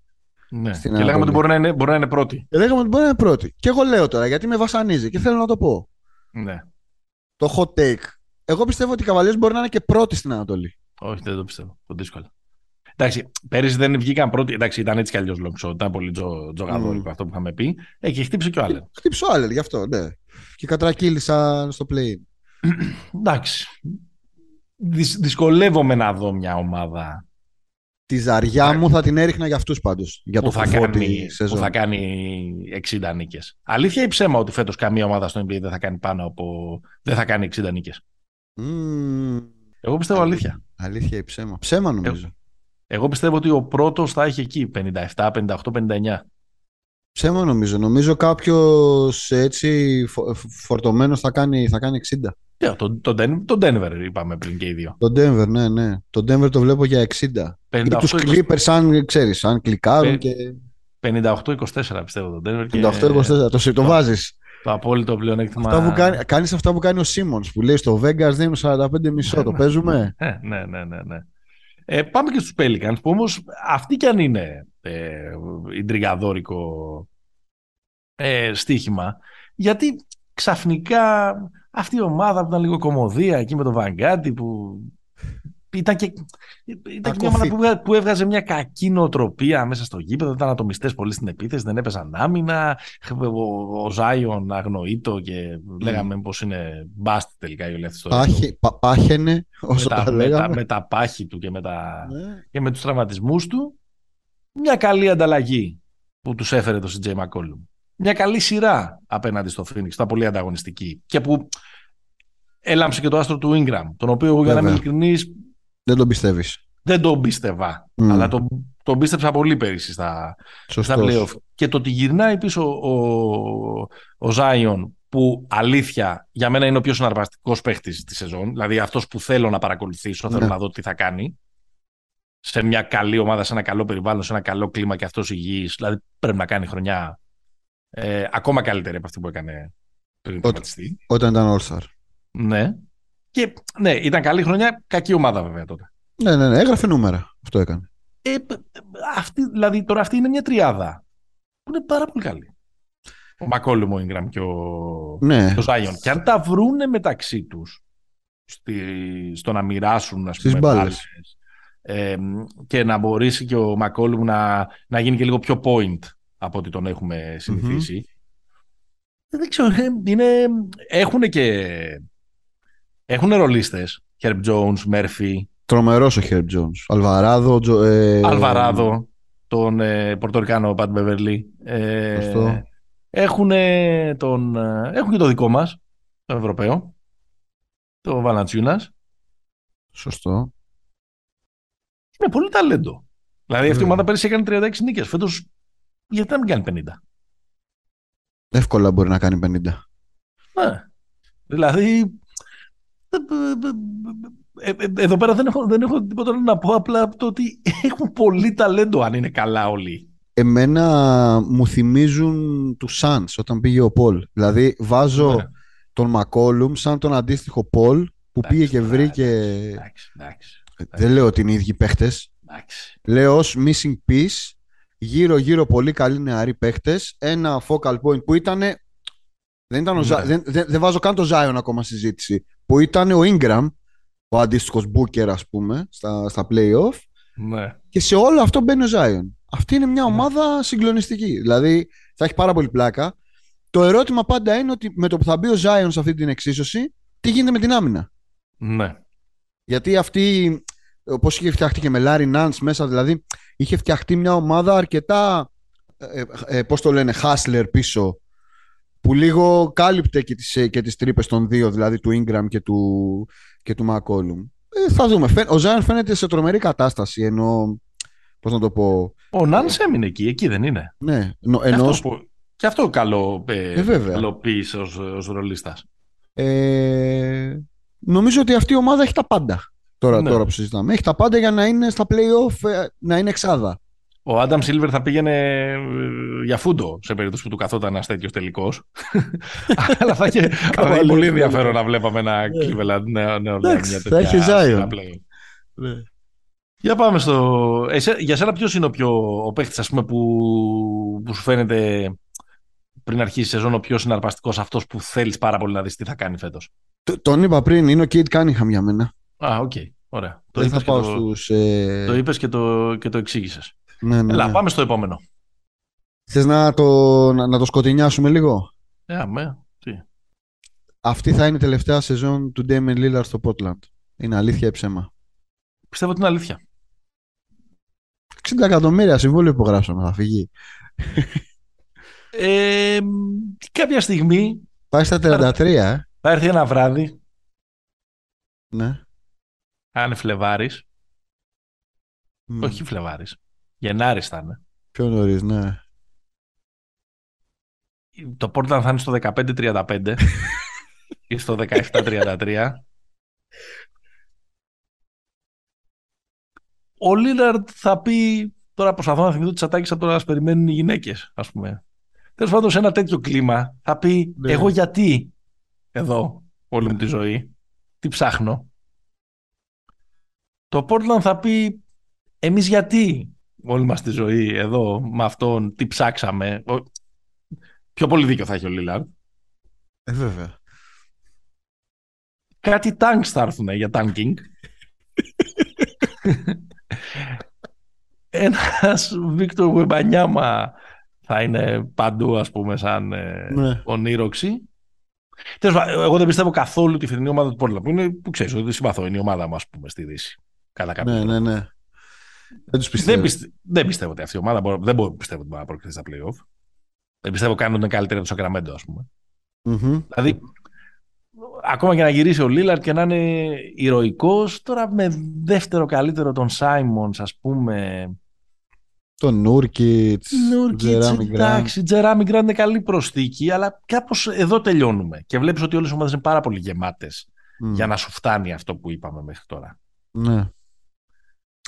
ναι. και λέγαμε ότι μπορεί να, είναι, μπορεί να είναι πρώτη. Και λέγαμε ότι μπορεί να είναι πρώτη. Και εγώ λέω τώρα γιατί με βασανίζει και θέλω να το πω. Ναι. Το hot take. Εγώ πιστεύω ότι οι Καβαλίε μπορεί να είναι και πρώτοι στην Ανατολή. Όχι, δεν το πιστεύω. Το δύσκολο. Εντάξει, πέρυσι δεν βγήκαν πρώτοι. Εντάξει, ήταν έτσι κι αλλιώς λόγω Ήταν πολύ τζο, τζογαδόρικο mm. αυτό που είχαμε πει. Ε, και χτύπησε και ο Άλεν. Χτύπησε ο Άλεν, γι' αυτό, ναι. Και κατρακύλησα στο play. Εντάξει. δυσκολεύομαι να δω μια ομάδα Τη ζαριά μου θα την έριχνα για αυτούς πάντως. Για το που θα, κάνει, που θα κάνει 60 νίκες. Αλήθεια ή ψέμα ότι φέτος καμία ομάδα στο NBA δεν θα κάνει πάνω από. δεν θα κάνει 60 νίκες; Mm. Εγώ πιστεύω αλήθεια. Αλήθεια ή ψέμα. Ψέμα νομίζω. Εγώ, εγώ πιστεύω ότι ο πρώτος θα έχει εκεί 57, 58, 59. Ψέμα νομίζω. Νομίζω κάποιος έτσι φορτωμένος θα κάνει, θα κάνει 60. Yeah, το, το, το Denver είπαμε πριν και οι δύο. Το Denver, ναι, ναι. Το Denver το βλέπω για 60. 58, Ή τους Clippers, αν ξέρεις, αν κλικάρουν και... 58-24 πιστεύω το Denver. 58-24, το, το βάζεις. Το απόλυτο πλεονέκτημα. Αυτά που κάνει, κάνεις αυτά που κάνει ο Σίμονς που λέει στο Vegas δίνουν 45 μισό, το παίζουμε. Ναι, ναι, ναι, ναι. ναι. Ε, πάμε και στους Pelicans που όμως αυτοί κι αν είναι ε, ιντριγαδόρικο ε, στοίχημα γιατί ξαφνικά αυτή η ομάδα που ήταν λίγο κομμωδία εκεί με τον Βαγκάτι που ήταν και, ήταν και μια ομάδα που, έβγαζε μια κακή νοοτροπία μέσα στο γήπεδο. Ήταν ατομιστές πολύ στην επίθεση, δεν έπαιζαν άμυνα. Ο, ο Ζάιον αγνοείτο και λέγαμε πως είναι μπάστη τελικά η όλη Πάχε, Πάχαινε όσο με τα, τα λέγαμε. Με, τα, πάχη του και με, τα, ναι. και με τους τραυματισμούς του. Μια καλή ανταλλαγή που τους έφερε το CJ McCollum μια καλή σειρά απέναντι στο Phoenix, ήταν πολύ ανταγωνιστική. Και που έλαμψε και το άστρο του Ingram, τον οποίο εγώ για να είμαι ειλικρινής. Δεν τον πιστεύεις. Δεν τον πίστευα. Αλλά τον, τον πίστεψα πολύ πέρυσι στα, στα playoff. Και το ότι γυρνάει πίσω ο, ο Ζάιον, που αλήθεια για μένα είναι ο πιο συναρπαστικός παίχτης της σεζόν. Δηλαδή αυτός που θέλω να παρακολουθήσω, θέλω ναι. να δω τι θα κάνει. Σε μια καλή ομάδα, σε ένα καλό περιβάλλον, σε ένα καλό κλίμα και αυτός υγιής. Δηλαδή πρέπει να κάνει χρονιά ε, ακόμα καλύτερη από αυτή που έκανε πριν Όταν ήταν All-Star. Ναι. Και ναι, ήταν καλή χρονιά, κακή ομάδα βέβαια τότε. Ναι, ναι, ναι, έγραφε νούμερα. Αυτό έκανε. Ε, αυτή, δηλαδή τώρα αυτή είναι μια τριάδα που είναι πάρα πολύ καλή. Ο Μακόλουμ, ο Ingram και ο, ναι. ο Ζάιον. Και αν τα βρούνε μεταξύ τους στο να μοιράσουν ας πούμε, μπάλες, ε, και να μπορέσει και ο Μακόλουμ να, να γίνει και λίγο πιο point από ό,τι τον έχουμε συνηθίσει. Mm-hmm. Δεν ξέρω, ε, είναι, έχουν και έχουν ρολίστες. Herb Jones, Murphy, Τρομερός ο Herb Jones. Αλβαράδο. Τζο, ε... Αλβαράδο, τον ε, Πορτορικάνο Πατ Μπεβερλί. Ε, έχουν, τον, ε, έχουν και το δικό μας, τον Ευρωπαίο, το Βαλαντσιούνας. Σωστό. Είναι πολύ ταλέντο. Δηλαδή αυτή η ομάδα πέρυσι έκανε 36 νίκες. Φέτος γιατί να μην κάνει 50. Εύκολα μπορεί να κάνει 50. Ναι. Δηλαδή ε, ε, εδώ πέρα δεν έχω, δεν έχω τίποτα να πω, απλά το ότι έχουν πολύ ταλέντο αν είναι καλά όλοι. Εμένα μου θυμίζουν τους Suns όταν πήγε ο Πολ. Δηλαδή βάζω ναι. τον Μακόλουμ σαν τον αντίστοιχο Πολ που πήγε και βρήκε... Εντάξει, εντάξει, δεν λέω ότι είναι οι ίδιοι παίχτες. Λέω ως missing piece, γύρω-γύρω πολύ καλοί νεαροί παίχτες, ένα focal point που ήταν... Δεν, ήταν ο ναι. δεν, δεν, δεν, βάζω καν το Zion ακόμα συζήτηση. Που ήταν ο Ingram ο αντίστοιχος Booker, ας πούμε, στα, στα playoff. Ναι. Και σε όλο αυτό μπαίνει ο Zion. Αυτή είναι μια ναι. ομάδα συγκλονιστική. Δηλαδή θα έχει πάρα πολύ πλάκα. Το ερώτημα πάντα είναι ότι με το που θα μπει ο Zion σε αυτή την εξίσωση, τι γίνεται με την άμυνα; Ναι. Γιατί αυτή, όπως είχε φτιαχτεί και με Larry Nance μέσα, δηλαδή είχε φτιαχτεί μια ομάδα αρκετά, ε, ε, ε πώς το λένε, hustler πίσω, που λίγο κάλυπτε και τις, και τις τρύπες των δύο, δηλαδή του Ingram και του, και του Μακόλουμ. Ε, θα δούμε. Ο Ζάιν φαίνεται σε τρομερή κατάσταση ενώ. Πώς να το πω. Ο Νάνς έμεινε εκεί, εκεί δεν είναι. Ναι, ενώ... και, αυτό, και αυτό καλό, ε, ε, καλοποίησε ως, ρολίστας. Ε, νομίζω ότι αυτή η ομάδα έχει τα πάντα. Τώρα, ναι. τώρα που συζητάμε. Έχει τα πάντα για να είναι στα play-off, ε, να είναι εξάδα. Ο Άνταμ Σίλβερ θα πήγαινε ε, για φούντο σε περίπτωση που του καθόταν ένας τέτοιος τελικός. Αλλά θα είχε πολύ ενδιαφέρον να βλέπαμε ένα Cleveland νέο, νέο μια τέτοια. Θα έχει Ζάιο. Ναι. Για πάμε στο. για σένα, ποιος είναι ο, πιο, ο παίχτης που, που σου φαίνεται πριν αρχίσει η σεζόν ο πιο συναρπαστικός, αυτός που θέλεις πάρα πολύ να δεις τι θα κάνει φέτος; Τον είπα πριν, είναι ο Κέιντ Κάνιγχαμ για μένα. Α, οκ. Okay. Ωραία. Το είπες, και, το... Στους, ε... το είπες και το, και το εξήγησες. Ναι, ναι, Έλα, ναι. πάμε στο επόμενο. Θες να το, να, να το σκοτεινιάσουμε λίγο; Ε, με, τι. Αυτή θα είναι η τελευταία σεζόν του Damon Lillard στο Portland. Είναι αλήθεια ή ψέμα; Πιστεύω ότι είναι αλήθεια. 60 εκατομμύρια συμβόλαιο υπογράψαμε, θα φύγει. Ε, κάποια στιγμή... Πάει στα 33, ε. Θα έρθει ένα βράδυ. Ναι. Αν είναι Φλεβάρης. Mm. Όχι Φλεβάρης. Γενάρης θα είναι. Πιο νωρίς, ναι. Το Portland θα είναι στο 15-35 ή στο 17-33. Ο Λίλαρντ θα πει. Τώρα προσπαθώ να θυμηθώ τις ατάκες από το να περιμένουν οι γυναίκες, ας πούμε. Τέλος πάντων, σε ένα τέτοιο κλίμα θα πει: ναι. Εγώ γιατί εδώ όλη μου τη ζωή, τι ψάχνω. Το Portland θα πει: εμείς γιατί όλη μας τη ζωή εδώ με αυτόν τι ψάξαμε. Πιο πολύ δίκιο θα έχει ο Λίλαρντ. Ε, βέβαια. Κάτι τάγκ θα έρθουν για tanking. Ένας Βίκτορ Βεμπανιάμα θα είναι παντού ας πούμε σαν ε, ναι. ονείροξη. εγώ δεν πιστεύω καθόλου τη φετινή ομάδα του Πόρλα που είναι, που ξέρεις ότι συμπαθώ, είναι η ομάδα μας πούμε στη Δύση. Κατά κάποιο ναι, ναι, ναι. Δεν τους πιστεύω. Δεν, δεν πιστεύω ότι αυτή η ομάδα μπορεί, δεν μπορεί, πιστεύω ότι μπορεί να προκριθεί στα playoff. Δεν πιστεύω καν ότι είναι καλύτερη από το Σακραμέντο, ας πούμε. Mm-hmm. Δηλαδή, ακόμα και να γυρίσει ο Λίλαρτ και να είναι ηρωικός, τώρα με δεύτερο καλύτερο τον Σάιμον, ας πούμε. Το Νούρκιτ, Τζεράμι Γκραντ. Εντάξει, Τζεράμι Γκραντ είναι καλή προσθήκη, αλλά κάπως εδώ τελειώνουμε. Και βλέπεις ότι όλες οι ομάδες είναι πάρα πολύ γεμάτες για να σου φτάνει αυτό που είπαμε μέχρι τώρα. Ναι.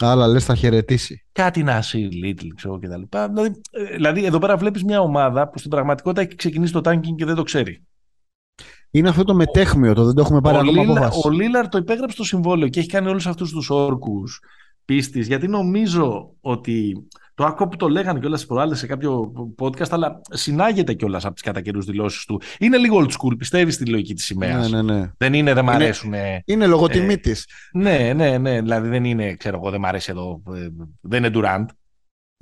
Άλλα λες, θα χαιρετήσει. Κάτι να είσαι Λίτλ, ξέρω και τα λοιπά. Δηλαδή, ε, δηλαδή, εδώ πέρα βλέπεις μια ομάδα που στην πραγματικότητα έχει ξεκινήσει το tanking και δεν το ξέρει. Είναι αυτό το μετέχμιο, το δεν το έχουμε πάρει ακόμα Λίλα, Ο Λίλαρ το υπέγραψε το συμβόλαιο και έχει κάνει όλους αυτούς τους όρκους πίστης, γιατί νομίζω ότι το άκουγα που το λέγανε κιόλας τι προάλλες σε κάποιο podcast, αλλά συνάγεται κιόλας από τις κατά καιρούς δηλώσεις του. Είναι λίγο old school, πιστεύεις στη λογική της σημαίας; Ναι, ναι, ναι. Δεν είναι, δεν μ' αρέσουν. Είναι λογοτιμή της. Ναι, ναι, ναι. Δηλαδή δεν είναι, ξέρω εγώ, δεν μ' αρέσει εδώ. Ε, δεν είναι Durant.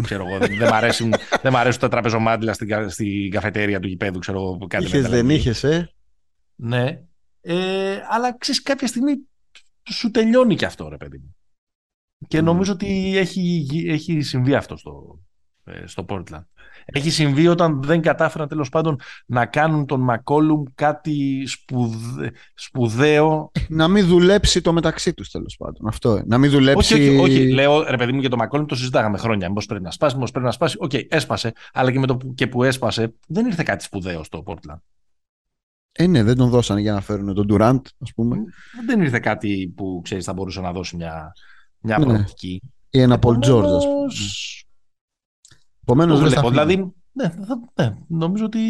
Ξέρω εγώ, δεν, μ' αρέσουν, δεν μ' αρέσουν τα τραπεζομάντιλα στην, στην καφετέρια του γηπέδου, ξέρω εγώ. Κάτι είχες, δεν είχες, ε; Ναι. Ε, αλλά ξέρεις, κάποια στιγμή σου τελειώνει και αυτό, ρε παιδί μου. Και νομίζω ότι έχει, έχει συμβεί αυτό στο, ε, στο Portland. Έχει συμβεί όταν δεν κατάφεραν τέλος πάντων να κάνουν τον Μακόλουμ κάτι σπουδε... σπουδαίο. Να μην δουλέψει το μεταξύ τους τέλος πάντων. Αυτό. Να μην δουλέψει. Όχι, όχι, όχι. Λέω ρε παιδί μου για τον Μακόλουμ το συζητάγαμε χρόνια. Μήπως πρέπει να σπάσει, μήπως πρέπει να σπάσει. Οκ, okay, έσπασε. Αλλά και με το που, και που έσπασε δεν ήρθε κάτι σπουδαίο στο Portland. Ε, ναι, δεν τον δώσανε για να φέρουν τον Durant, ας πούμε. Δεν ήρθε κάτι που ξέρεις θα μπορούσε να δώσει μια μια ναι. προοπτική. Ή ένα Paul George, ας πούμε. Επομένως, δεν θα Δηλαδή, ναι, ναι, νομίζω ότι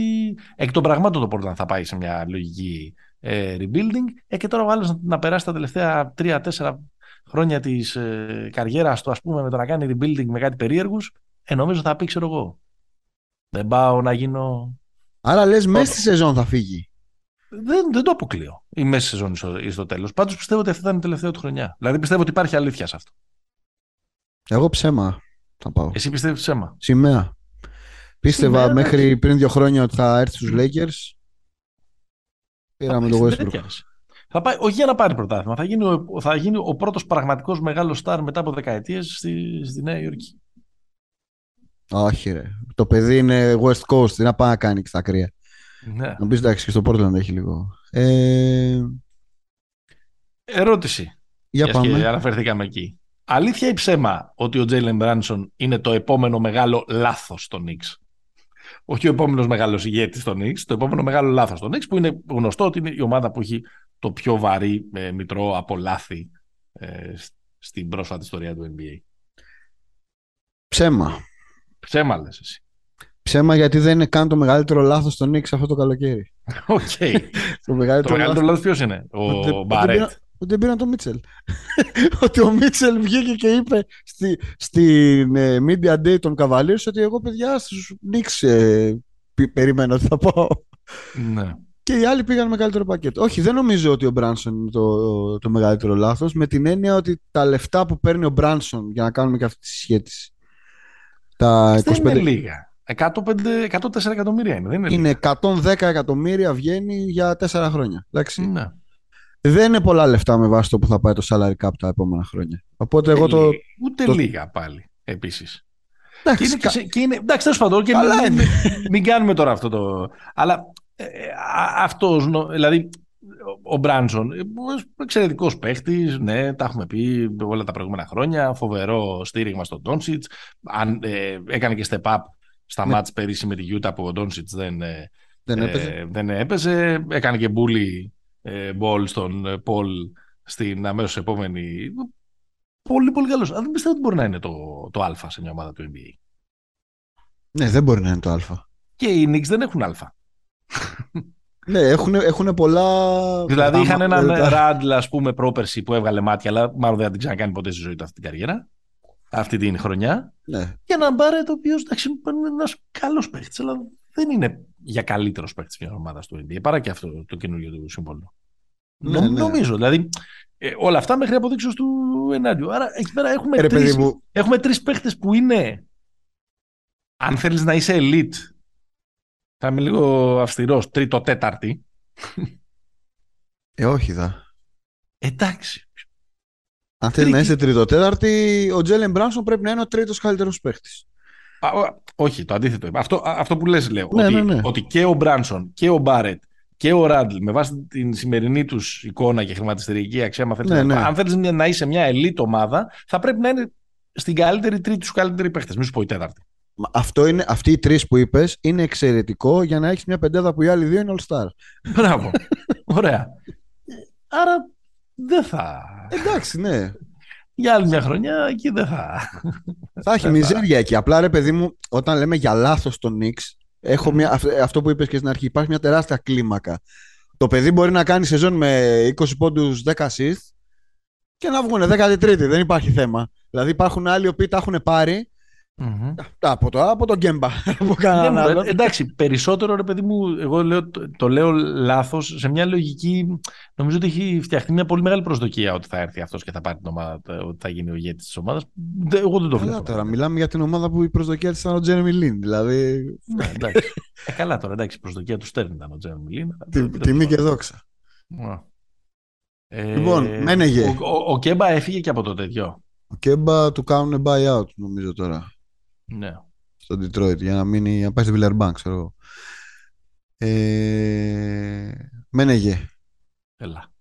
εκ των πραγμάτων το Portland θα πάει σε μια λογική ε, rebuilding ε, και τώρα ο άλλος να, να περάσει τα τελευταία 3-4 χρόνια της ε, καριέρας του ας πούμε με το να κάνει rebuilding με κάτι περίεργους ε, νομίζω θα πει ξέρω εγώ δεν πάω να γίνω Άρα λες μέσα στη σεζόν θα φύγει δεν, δεν το αποκλείω. Η μέση σεζόν ή στο τέλος. Πάντως πιστεύω ότι αυτή θα είναι η τελευταία του χρονιά. Δηλαδή πιστεύω ότι υπάρχει αλήθεια σε αυτό. Εγώ ψέμα θα πάω. Εσύ πιστεύεις ψέμα; Σημαία. Πίστευα Σημαία, μέχρι πριν δύο χρόνια ότι θα έρθει στους Lakers. Πήραμε το Westbrook. Θα πάει, όχι για να πάρει πρωτάθλημα. Θα γίνει ο, θα γίνει ο πρώτος πραγματικός μεγάλος στάρ μετά από δεκαετίες στη, στη Νέα Υόρκη. Όχι, ρε. Το παιδί είναι West Coast. Τι να πάει να κάνει στα κρύα. Ναι. Νομίζω εντάξει και στο Portland έχει λίγο. Ε... Ερώτηση. Για πάμε. Και αναφερθήκαμε εκεί. Αλήθεια ή ψέμα ότι ο Τζέιλεν Μπράνσον είναι το επόμενο μεγάλο λάθος στους Νικς. Όχι ο επόμενος μεγάλος ηγέτης στους Νικς, το επόμενο μεγάλο λάθος στους Νικς, που είναι γνωστό ότι είναι η ομάδα που έχει το πιο βαρύ ε, μητρώο από λάθη ε, στην πρόσφατη ιστορία του NBA. Ψέμα. Ψέμα λες εσύ. Ψέμα γιατί δεν είναι καν το μεγαλύτερο λάθος στους Νικς αυτό το καλοκαίρι. Οκ. το μεγαλύτερο, το λάθος ποιος είναι, ο Μπαρέτ. Ότι πήραν τον Μίτσελ. ότι ο Μίτσελ βγήκε και είπε στη, στην ε, Media Day των Cavaliers ότι εγώ παιδιά στους Νίξ ε, περιμένω ότι θα πάω. Ναι. Και οι άλλοι πήγαν μεγαλύτερο πακέτο. Όχι, δεν νομίζω ότι ο Μπράνσον είναι το, το μεγαλύτερο λάθος. Με την έννοια ότι τα λεφτά που παίρνει ο Μπράνσον για να κάνουμε και αυτή τη συσχέτιση. Τα 25... είναι λίγα. 104 εκατομμύρια είναι, δεν είναι. Είναι 110 εκατομμύρια βγαίνει για 4 χρόνια. Εντάξει. Ναι. Δεν είναι πολλά λεφτά με βάση το που θα πάει το salary cap τα επόμενα χρόνια. Οπότε εγώ το. Ούτε το... λίγα πάλι επίσης. Εντάξει, και είναι, κα... και είναι, εντάξει, τέλος πάντων, και μην, μην, μην, κάνουμε τώρα αυτό το. Αλλά ε, αυτός, δηλαδή, ο Μπράνσον, εξαιρετικός παίχτης, ναι, τα έχουμε πει όλα τα προηγούμενα χρόνια. Φοβερό στήριγμα στον Τόνσιτς. Ε, έκανε και step up στα ναι. μάτς πέρυσι με τη Γιούτα που ο Ντόνσιτς δεν, ε, δεν, έπαιζε. Ε, δεν έπαιζε. Έκανε και μπούλι ε, μπολ στον ε, Πολ στην αμέσως επόμενη. Πολύ πολύ καλός. Αλλά δεν πιστεύω ότι μπορεί να είναι το, το α σε μια ομάδα του NBA. Ναι, δεν μπορεί να είναι το α. Και οι Knicks δεν έχουν α. ναι, έχουν, έχουν πολλά. Δηλαδή είχαν έναν Ράντλ, ας πούμε, πρόπερση που έβγαλε μάτια, αλλά μάλλον δεν θα την ξανακάνει ποτέ στη ζωή του αυτή την καριέρα αυτή την χρονιά. Ναι. Και έναν Μπάρετ, ο οποίο είναι ένας καλός παίχτη, αλλά δεν είναι για καλύτερος παίχτη μια ομάδα του NBA παρά και αυτό το καινούργιο του σύμβολο. Ναι, ναι. Νομίζω. Δηλαδή ε, όλα αυτά μέχρι αποδείξεω του ενάντιου. Άρα εκεί πέρα έχουμε ε, τρει έχουμε τρεις παίχτε που είναι. Αν θέλεις να είσαι elite, θα είμαι λίγο αυστηρός, τρίτο-τέταρτη. Ε, όχι δα. Εντάξει. Αν θέλεις να είσαι τρίτο-τέταρτη, ο Τζέλεν Μπράνσον πρέπει να είναι ο τρίτος καλύτερος παίχτης. Όχι, το αντίθετο. Αυτό, αυτό που λες λέω. Ναι, ότι, ναι, ναι. ότι και ο Μπράνσον και ο Μπάρετ και ο Ράντλ με βάση την σημερινή τους εικόνα και χρηματιστηρική αξία, ναι, ναι. αν θέλεις να είσαι μια ελίτ ομάδα, θα πρέπει να είναι στην καλύτερη τρίτη σου καλύτερη παίχτες. Μην σου πω η τέταρτη. Αυτό είναι, αυτοί οι τρεις που είπες είναι εξαιρετικό για να έχεις μια πεντάδα που οι άλλοι δύο είναι all star. Μπράβο. Ωραία. Άρα δεν θα. Εντάξει, ναι. Για άλλη μια χρονιά εκεί δεν θα. Θα έχει μιζέρια εκεί. Απλά ρε παιδί μου, όταν λέμε για λάθος τον Νίξ, έχω μια, αυτό που είπες και στην αρχή, υπάρχει μια τεράστια κλίμακα. Το παιδί μπορεί να κάνει σεζόν με 20 πόντους 10 assist και να βγουν 13η. Δεν υπάρχει θέμα. Δηλαδή υπάρχουν άλλοι οποίοι τα έχουν πάρει Mm-hmm. Από, το, από τον Γκέμπα. ναι, εντάξει, περισσότερο ρε παιδί μου, εγώ λέω, το, το λέω λάθος. Σε μια λογική, νομίζω ότι έχει φτιαχτεί μια πολύ μεγάλη προσδοκία ότι θα έρθει αυτός και θα πάρει την ομάδα, ότι θα γίνει ο ηγέτης της ομάδας. Εγώ δεν το βλέπω. Καλά τώρα, μιλάμε για την ομάδα που η προσδοκία της ήταν ο Τζέρεμι Λίν. Δηλαδή. Ναι, εντάξει. ε, καλά τώρα, εντάξει, η προσδοκία του Στέρν ήταν ο Τζέρεμι Λίν. Τιμή και δόξα. Ε, λοιπόν, μένεγε. Ο, ο, ο, Κέμπα έφυγε και από το τέτοιο. Ο Κέμπα του κάνουν buyout, νομίζω τώρα. Ναι. Στο Detroit για να, μείνει, να πάει στη Villarbank, ξέρω εγώ. Ε, Μένεγε. Έλα.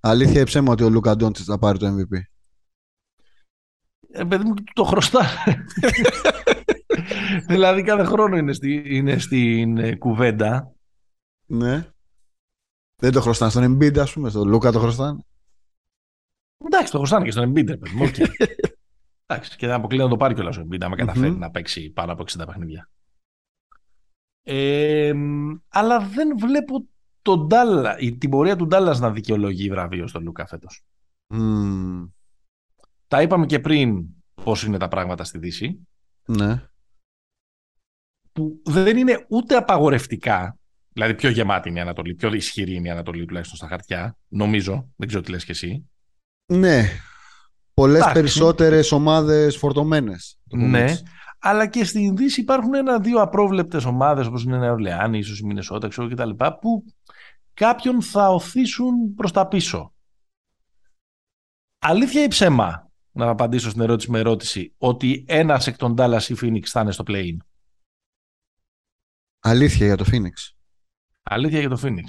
Αλήθεια ή ψέμα ότι ο Λούκα Ντόντσιτ θα πάρει το MVP. Ε, παιδί μου, το χρωστά. δηλαδή κάθε χρόνο είναι, στη, είναι στην ε, κουβέντα. Ναι. Δεν το χρωστάνε στον Embiid, ας πούμε, στον Λούκα το χρωστάνε. Εντάξει, το χρωστάνε και στον Embiid, παιδί μου. Okay. Εντάξει, και δεν αποκλείω να το πάρει κιόλας ο Embiid, άμα καταφέρει να παίξει πάνω από 60 παιχνίδια. Ε, αλλά δεν βλέπω τον Ντάλλα, την πορεία του Ντάλλας να δικαιολογεί βραβείο στον Λούκα φέτος. Mm. Τα είπαμε και πριν πώς είναι τα πράγματα στη Δύση. Ναι. Που δεν είναι ούτε απαγορευτικά, δηλαδή πιο γεμάτη είναι η Ανατολή, πιο ισχυρή είναι η Ανατολή τουλάχιστον στα χαρτιά, νομίζω. Δεν ξέρω τι λες και εσύ. Ναι, πολλές περισσότερες ομάδες φορτωμένες. Ναι, αλλά και στην Δύση υπάρχουν ένα-δύο απρόβλεπτες ομάδες όπως είναι η Νέα Ορλεάνη, ίσως η Μινεσότα, ξέρω κτλ. που κάποιον θα οθήσουν προς τα πίσω. Αλήθεια ή ψέμα, να απαντήσω στην ερώτηση με ερώτηση, ότι ένας εκ των Dallas ή Phoenix θα είναι στο play-in; Αλήθεια για το Phoenix. Αλήθεια για το Phoenix.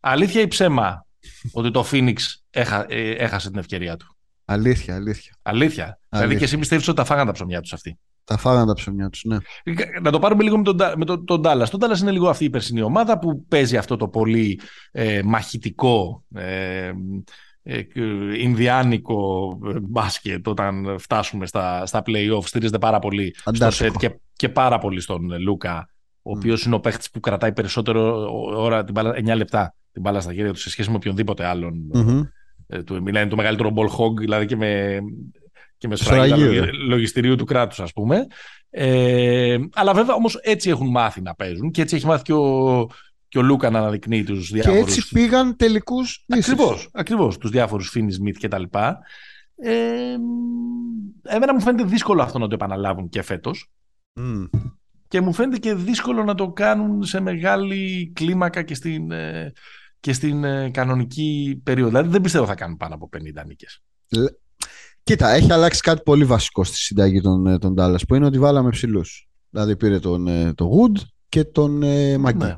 Αλήθεια ή ψέμα ότι το Phoenix έχα, ε, έχασε την ευκαιρία του; Αλήθεια, αλήθεια. Αλήθεια. Δηλαδή και εσύ πιστεύει ότι τα φάγανε τα ψωμιά τους αυτοί. Τα φάγανε τα ψωμιά τους, ναι. Να το πάρουμε λίγο με τον, με τον, τον Dallas. Τον Dallas είναι λίγο αυτή η περσινή ομάδα που παίζει αυτό το πολύ ε, μαχητικό. Ε, ε, Ινδιάνικο ε, μπάσκετ όταν φτάσουμε στα, στα play-off στηρίζεται πάρα πολύ στο σετ και, και πάρα πολύ στον Λούκα ο οποίος είναι ο παίχτης που κρατάει περισσότερο ώρα την μπάλα, 9 λεπτά την μπάλα στα χέρια του σε σχέση με οποιονδήποτε άλλον mm-hmm. Ε, του μιλάει το μεγαλύτερο ball hog, δηλαδή και με, και με σφραγίδα λογιστηρίου του κράτους ας πούμε. Ε, αλλά βέβαια όμως έτσι έχουν μάθει να παίζουν και έτσι έχει μάθει και ο, και ο Λούκα να αναδεικνύει τους διάφορους... Και έτσι πήγαν τελικούς Ακριβώς, ακριβώς τους διάφορους Φίνι Σμιθ και τα λοιπά. Ε, εμένα μου φαίνεται δύσκολο αυτό να το επαναλάβουν και φέτος. Mm. Και μου φαίνεται και δύσκολο να το κάνουν σε μεγάλη κλίμακα και στην, ε, και στην ε, κανονική περίοδο. Δηλαδή δεν πιστεύω θα κάνουν πάνω από 50 νίκες. Κοίτα, έχει αλλάξει κάτι πολύ βασικό στη συνταγή των, ε, των Dallas που είναι ότι βάλαμε ψηλούς. Δηλαδή πήρε τον, ε, τον Wood και τον ε, Μαγκή. Ναι.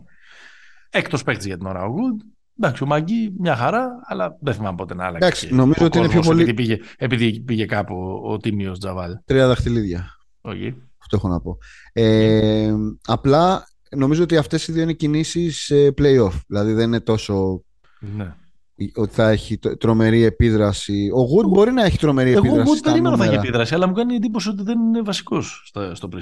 Έκτος παίκτης για την ώρα ο Wood. Εντάξει, ο Μαγκή μια χαρά, αλλά δεν θυμάμαι πότε να άλλαξε. Εντάξει, νομίζω ότι είναι πιο πολύ. Επειδή πήγε, επειδή πήγε κάπου ο, ο τίμιος Τζαβάλ. Τρία δαχτυλίδια. Okay. Αυτό έχω να πω. Ε, απλά νομίζω ότι αυτές οι δύο είναι κινήσεις play-off. Δηλαδή δεν είναι τόσο ναι. ότι θα έχει τρομερή επίδραση. Ο Γουτ μπορεί να έχει τρομερή Εγώ επίδραση. Εγώ περίμενα θα έχει επίδραση, αλλά μου κάνει εντύπωση ότι δεν είναι βασικός στο pre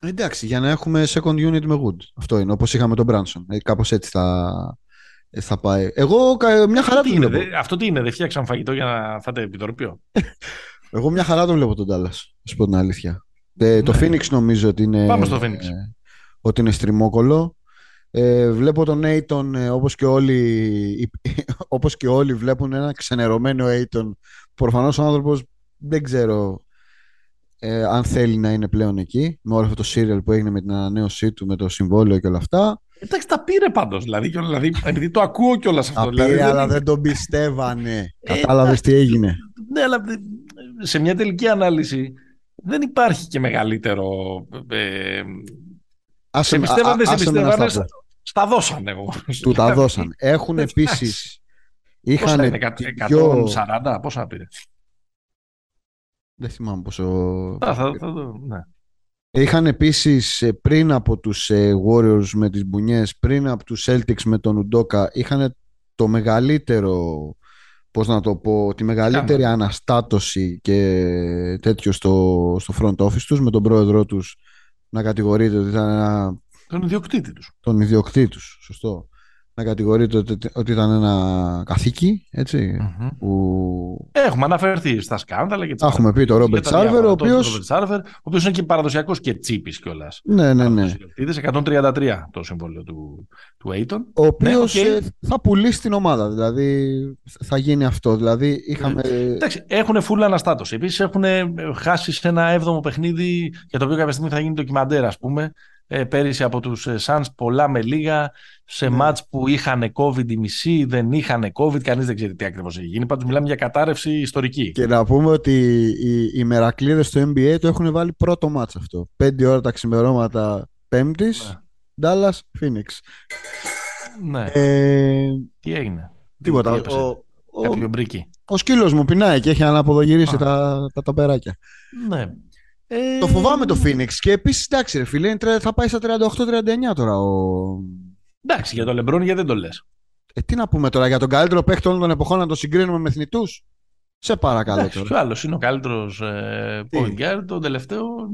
Εντάξει, για να έχουμε second unit με Wood. Αυτό είναι, όπως είχαμε τον Branson. Ε, κάπως έτσι θα, ε, θα πάει. Εγώ μια χαρά το βλέπω. αυτό τι είναι, δεν φτιάξαν φαγητό για να φάτε επιτροπείο. Εγώ μια χαρά το βλέπω τον Dallas, να σου πω την αλήθεια. Ε, το ναι. Phoenix νομίζω ότι είναι... Πάμε στο Phoenix. Ε, ότι είναι στριμόκολο. Ε, βλέπω τον Aiton ε, όπως, και όλοι, όπως και όλοι βλέπουν ένα ξενερωμένο Aiton. Προφανώς ο άνθρωπος δεν ξέρω ε, αν θέλει να είναι πλέον εκεί με όλο αυτό το serial που έγινε με την ανανέωσή του, με το συμβόλαιο και όλα αυτά. Εντάξει, τα πήρε πάντως, δηλαδή, δηλαδή επειδή το ακούω κιόλας αυτό. Τα δηλαδή, πήρε, αλλά δεν τον πιστεύανε. Ε, Κατάλαβες τι έγινε. Ναι, αλλά σε μια τελική ανάλυση δεν υπάρχει και μεγαλύτερο ε, Άσε, σε πιστεύανε, σε πιστεύανε, στα δώσανε εγώ. Του τα δώσανε. Έχουν επίση. Είχαν 140, πόσα πήρε. Δεν θυμάμαι πόσο. Α, θα, θα, ναι. Είχαν επίσης ε, πριν από τους ε, Warriors με τις μπουνιές, πριν από τους Celtics με τον Ουντόκα, είχαν το μεγαλύτερο, πώς να το πω, τη μεγαλύτερη αναστάτωση και τέτοιο στο, στο front office τους, με τον πρόεδρό τους να κατηγορείται ότι ήταν ένα... Τον ιδιοκτήτης τους. Τον ιδιοκτήτη τους, σωστό να κατηγορείται ότι, ήταν ένα καθήκη, που... Έχουμε αναφερθεί στα σκάνδαλα και Έχουμε πει το Ρόμπερτ Σάρβερ, ο οποίο. ο οποίος είναι και παραδοσιακός και τσίπης κιόλας. Ναι, ναι, ναι. 133 το συμβόλαιο του, του Aiton. Ο οποίος ναι, okay. θα πουλήσει την ομάδα. Δηλαδή θα γίνει αυτό. Δηλαδή είχαμε. Εντάξει, έχουν φούλα αναστάτωση. Επίσης έχουν χάσει σε ένα έβδομο παιχνίδι για το οποίο κάποια στιγμή θα γίνει ντοκιμαντέρ, ας πούμε ε, πέρυσι από τους Suns πολλά με λίγα σε ναι. μάτς που είχαν COVID η μισή, δεν είχαν COVID, κανείς δεν ξέρει τι ακριβώς έχει γίνει. Πάντως μιλάμε για κατάρρευση ιστορική. Και να πούμε ότι οι, οι μερακλείδες στο NBA το έχουν βάλει πρώτο μάτς αυτό. Πέντε ώρα τα ξημερώματα πέμπτης, ναι. Dallas, Phoenix. Ναι. Ε, τι έγινε; Τίποτα. Τι ο, ο, ο σκύλος μου πεινάει και έχει αναποδογυρίσει τα, τα τοπεράκια. Ναι. Ε... Το φοβάμαι το Phoenix και επίσης εντάξει, ρε φίλε, θα πάει στα 38-39 τώρα. Ο... Εντάξει, για τον Λεμπρόν γιατί δεν το λες. Ε, τι να πούμε τώρα, για τον καλύτερο παίχτη όλων των εποχών να το συγκρίνουμε με εθνικού. Σε παρακαλώ Εντάξει, τώρα. Ποιο άλλος είναι ο καλύτερος ε, point guard των τελευταίων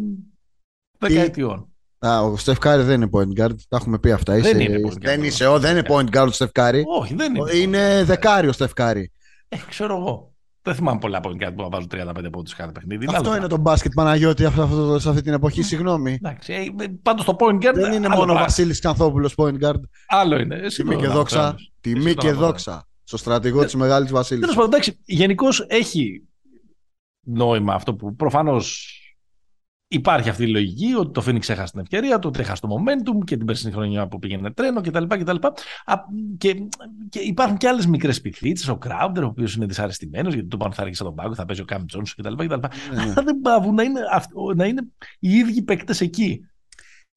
δεκαετιών. Α, ο Στεφκάρη δεν είναι point guard, τα έχουμε πει αυτά. Δεν είναι point guard. Δεν, είσαι, ο, δεν είναι point guard ο Στεφκάρη. Όχι, δεν είναι. Είναι δεκάριο Στεφκάρη. Ε, ξέρω εγώ. Δεν θυμάμαι πολλά από κάτι που να βάζουν 35 πόντους κάθε παιχνίδι. Αυτό είναι το μπάσκετ Παναγιώτη αυτό, σε αυτή την εποχή, συγγνώμη. Εντάξει, ε, πάντως το point guard. Δεν είναι μόνο ο Βασίλης Κανθόπουλος point guard. Άλλο είναι. Τιμή και δόξα. Τιμή και δόξα. Στο στρατηγό ε, τη Μεγάλης Βασίλης. Τέλο πάντων, εντάξει, γενικώς έχει νόημα αυτό που προφανώς Υπάρχει αυτή η λογική ότι το Phoenix έχασε την ευκαιρία του, ότι έχασε το momentum και την περσινή χρονιά που πήγαινε τρένο κτλ. Και, και, και υπάρχουν και άλλες μικρές τριχλίτσες. Ο Crowder, ο οποίος είναι δυσαρεστημένος γιατί τους πάνε να τον ρίξει στον πάγκο, θα παίζει ο Cam Johnson κτλ. Αλλά δεν παύουν να είναι, να είναι οι ίδιοι παίκτες εκεί.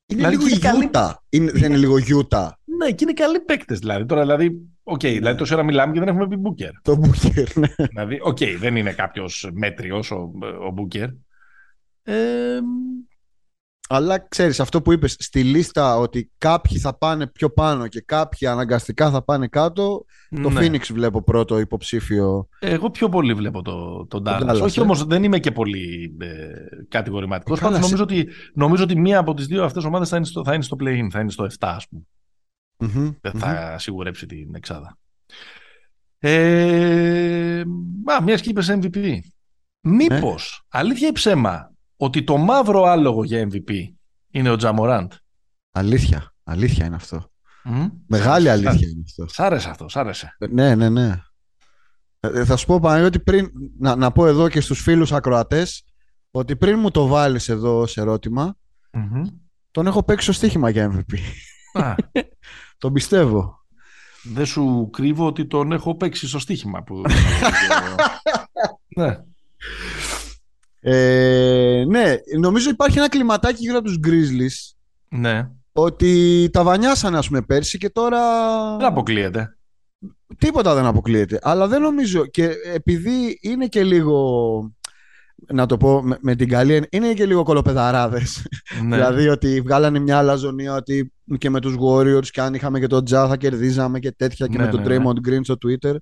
Είναι δηλαδή, λίγο Γιούτα. Είναι, δεν είναι λίγο Γιούτα. Ναι, και είναι καλοί παίκτες δηλαδή. Τώρα δηλαδή, οκ, okay, δηλαδή τόση ώρα μιλάμε και δεν έχουμε πει Booker. Το Booker, ναι. Δηλαδή, οκ, okay, δεν είναι κάποιος μέτριος ο, ο Booker. Ε, αλλά ξέρεις αυτό που είπες στη λίστα ότι κάποιοι θα πάνε πιο πάνω και κάποιοι αναγκαστικά θα πάνε κάτω το ναι. Phoenix βλέπω πρώτο υποψήφιο Εγώ πιο πολύ βλέπω το, το Dallas Όχι ε. όμως δεν είμαι και πολύ ε, κατηγορηματικός Πάντως νομίζω ότι, νομίζω ότι μία από τις δύο αυτές ομάδες θα είναι στο, θα είναι στο play-in Θα είναι στο 7 ας πούμε mm-hmm, Δεν θα mm-hmm. σιγουρέψει την εξάδα ε, α, μιας και είπες MVP Μήπως, ναι. αλήθεια ή ψέμα ότι το μαύρο άλογο για MVP είναι ο Τζαμοράντ. Αλήθεια. Αλήθεια είναι αυτό. Μεγάλη αλήθεια είναι αυτό. Σ' άρεσε αυτό, σ' άρεσε. Ναι, ναι, ναι. Ε, θα σου πω ότι πριν, να, να πω εδώ και στους φίλους ακροατές, ότι πριν μου το βάλεις εδώ ως ερωτημα τον έχω παίξει στο στοίχημα για MVP. τον πιστεύω. Δεν σου κρύβω ότι τον έχω παίξει στο στοίχημα. Που... ναι. Ε, ναι, νομίζω υπάρχει ένα κλιματάκι γύρω από τους Grizzlies. Ναι. Ότι τα βανιάσανε, ας πούμε, πέρσι και τώρα... Δεν αποκλείεται. Τίποτα δεν αποκλείεται. Αλλά δεν νομίζω. Και επειδή είναι και λίγο... Να το πω με, την καλή, είναι και λίγο κολοπεδαράδες. Ναι. δηλαδή ότι βγάλανε μια αλαζονία ότι και με τους Warriors και αν είχαμε και τον Τζα θα κερδίζαμε και τέτοια και ναι, με τον ναι, ναι. Draymond Green στο Twitter.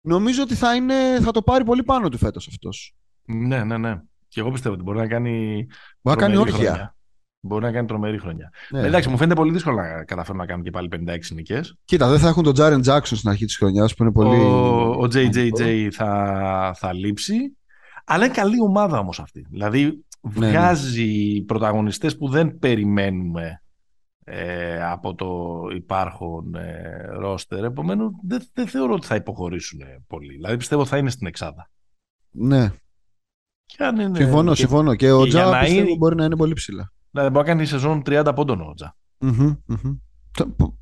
Νομίζω ότι θα, είναι, θα το πάρει πολύ πάνω του φέτος αυτός. Ναι, ναι, ναι. Και εγώ πιστεύω ότι μπορεί να κάνει. Μπορεί να κάνει όρχια. Μπορεί να κάνει τρομερή χρονιά. Ναι. Εντάξει, μου φαίνεται πολύ δύσκολο να καταφέρουν να κάνουν και πάλι 56 νικέ. Κοίτα, δεν θα έχουν τον Τζάρεν Τζάξον στην αρχή της χρονιάς που είναι πολύ. Ο, ο JJJ θα, θα λείψει. Αλλά είναι καλή ομάδα όμως αυτή. Δηλαδή ναι, ναι. βγάζει ναι. πρωταγωνιστές που δεν περιμένουμε ε, από το υπάρχον ε, ρόστερ. Επομένως δεν, δεν θεωρώ ότι θα υποχωρήσουν πολύ. Δηλαδή πιστεύω θα είναι στην Εξάδα. Ναι, είναι... Συμφωνώ, και... συμφωνώ. Και ο Τζα πιστεύω είναι... μπορεί να είναι πολύ ψηλά. Δηλαδή μπορεί να κάνει σεζόν 30 πόντων ο Τζα. Mm-hmm, mm-hmm.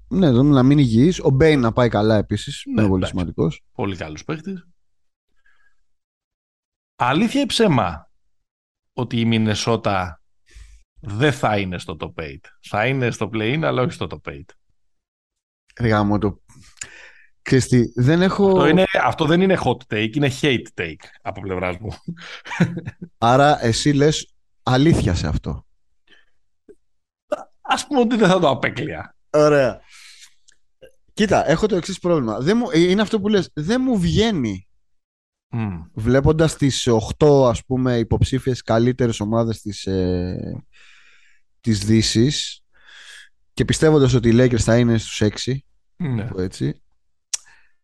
Ναι, να μην υγιείς. Ο Μπέιν να πάει καλά επίσης. Ναι, είναι πολύ σημαντικός. Πολύ καλός παίχτης. Αλήθεια ή ψέμα ότι η Μινεσότα δεν θα είναι στο top 8. Θα είναι στο play-in, αλλά όχι στο top 8. Ριγά μου, το... Ξέρεις τι, δεν έχω... Αυτό, είναι, αυτό δεν είναι hot take, είναι hate take από πλευράς μου. Άρα εσύ λες αλήθεια σε αυτό. Ας πούμε ότι δεν θα το απέκλεια. Ωραία. Κοίτα, έχω το εξής πρόβλημα. Δεν μου, είναι αυτό που λες, δεν μου βγαίνει Μμ. βλέποντας τις 8 ας πούμε υποψήφιες καλύτερες ομάδες της, ε, της Δύσης και πιστεύοντας ότι οι Lakers θα είναι στους 6 Ναι. πω έτσι,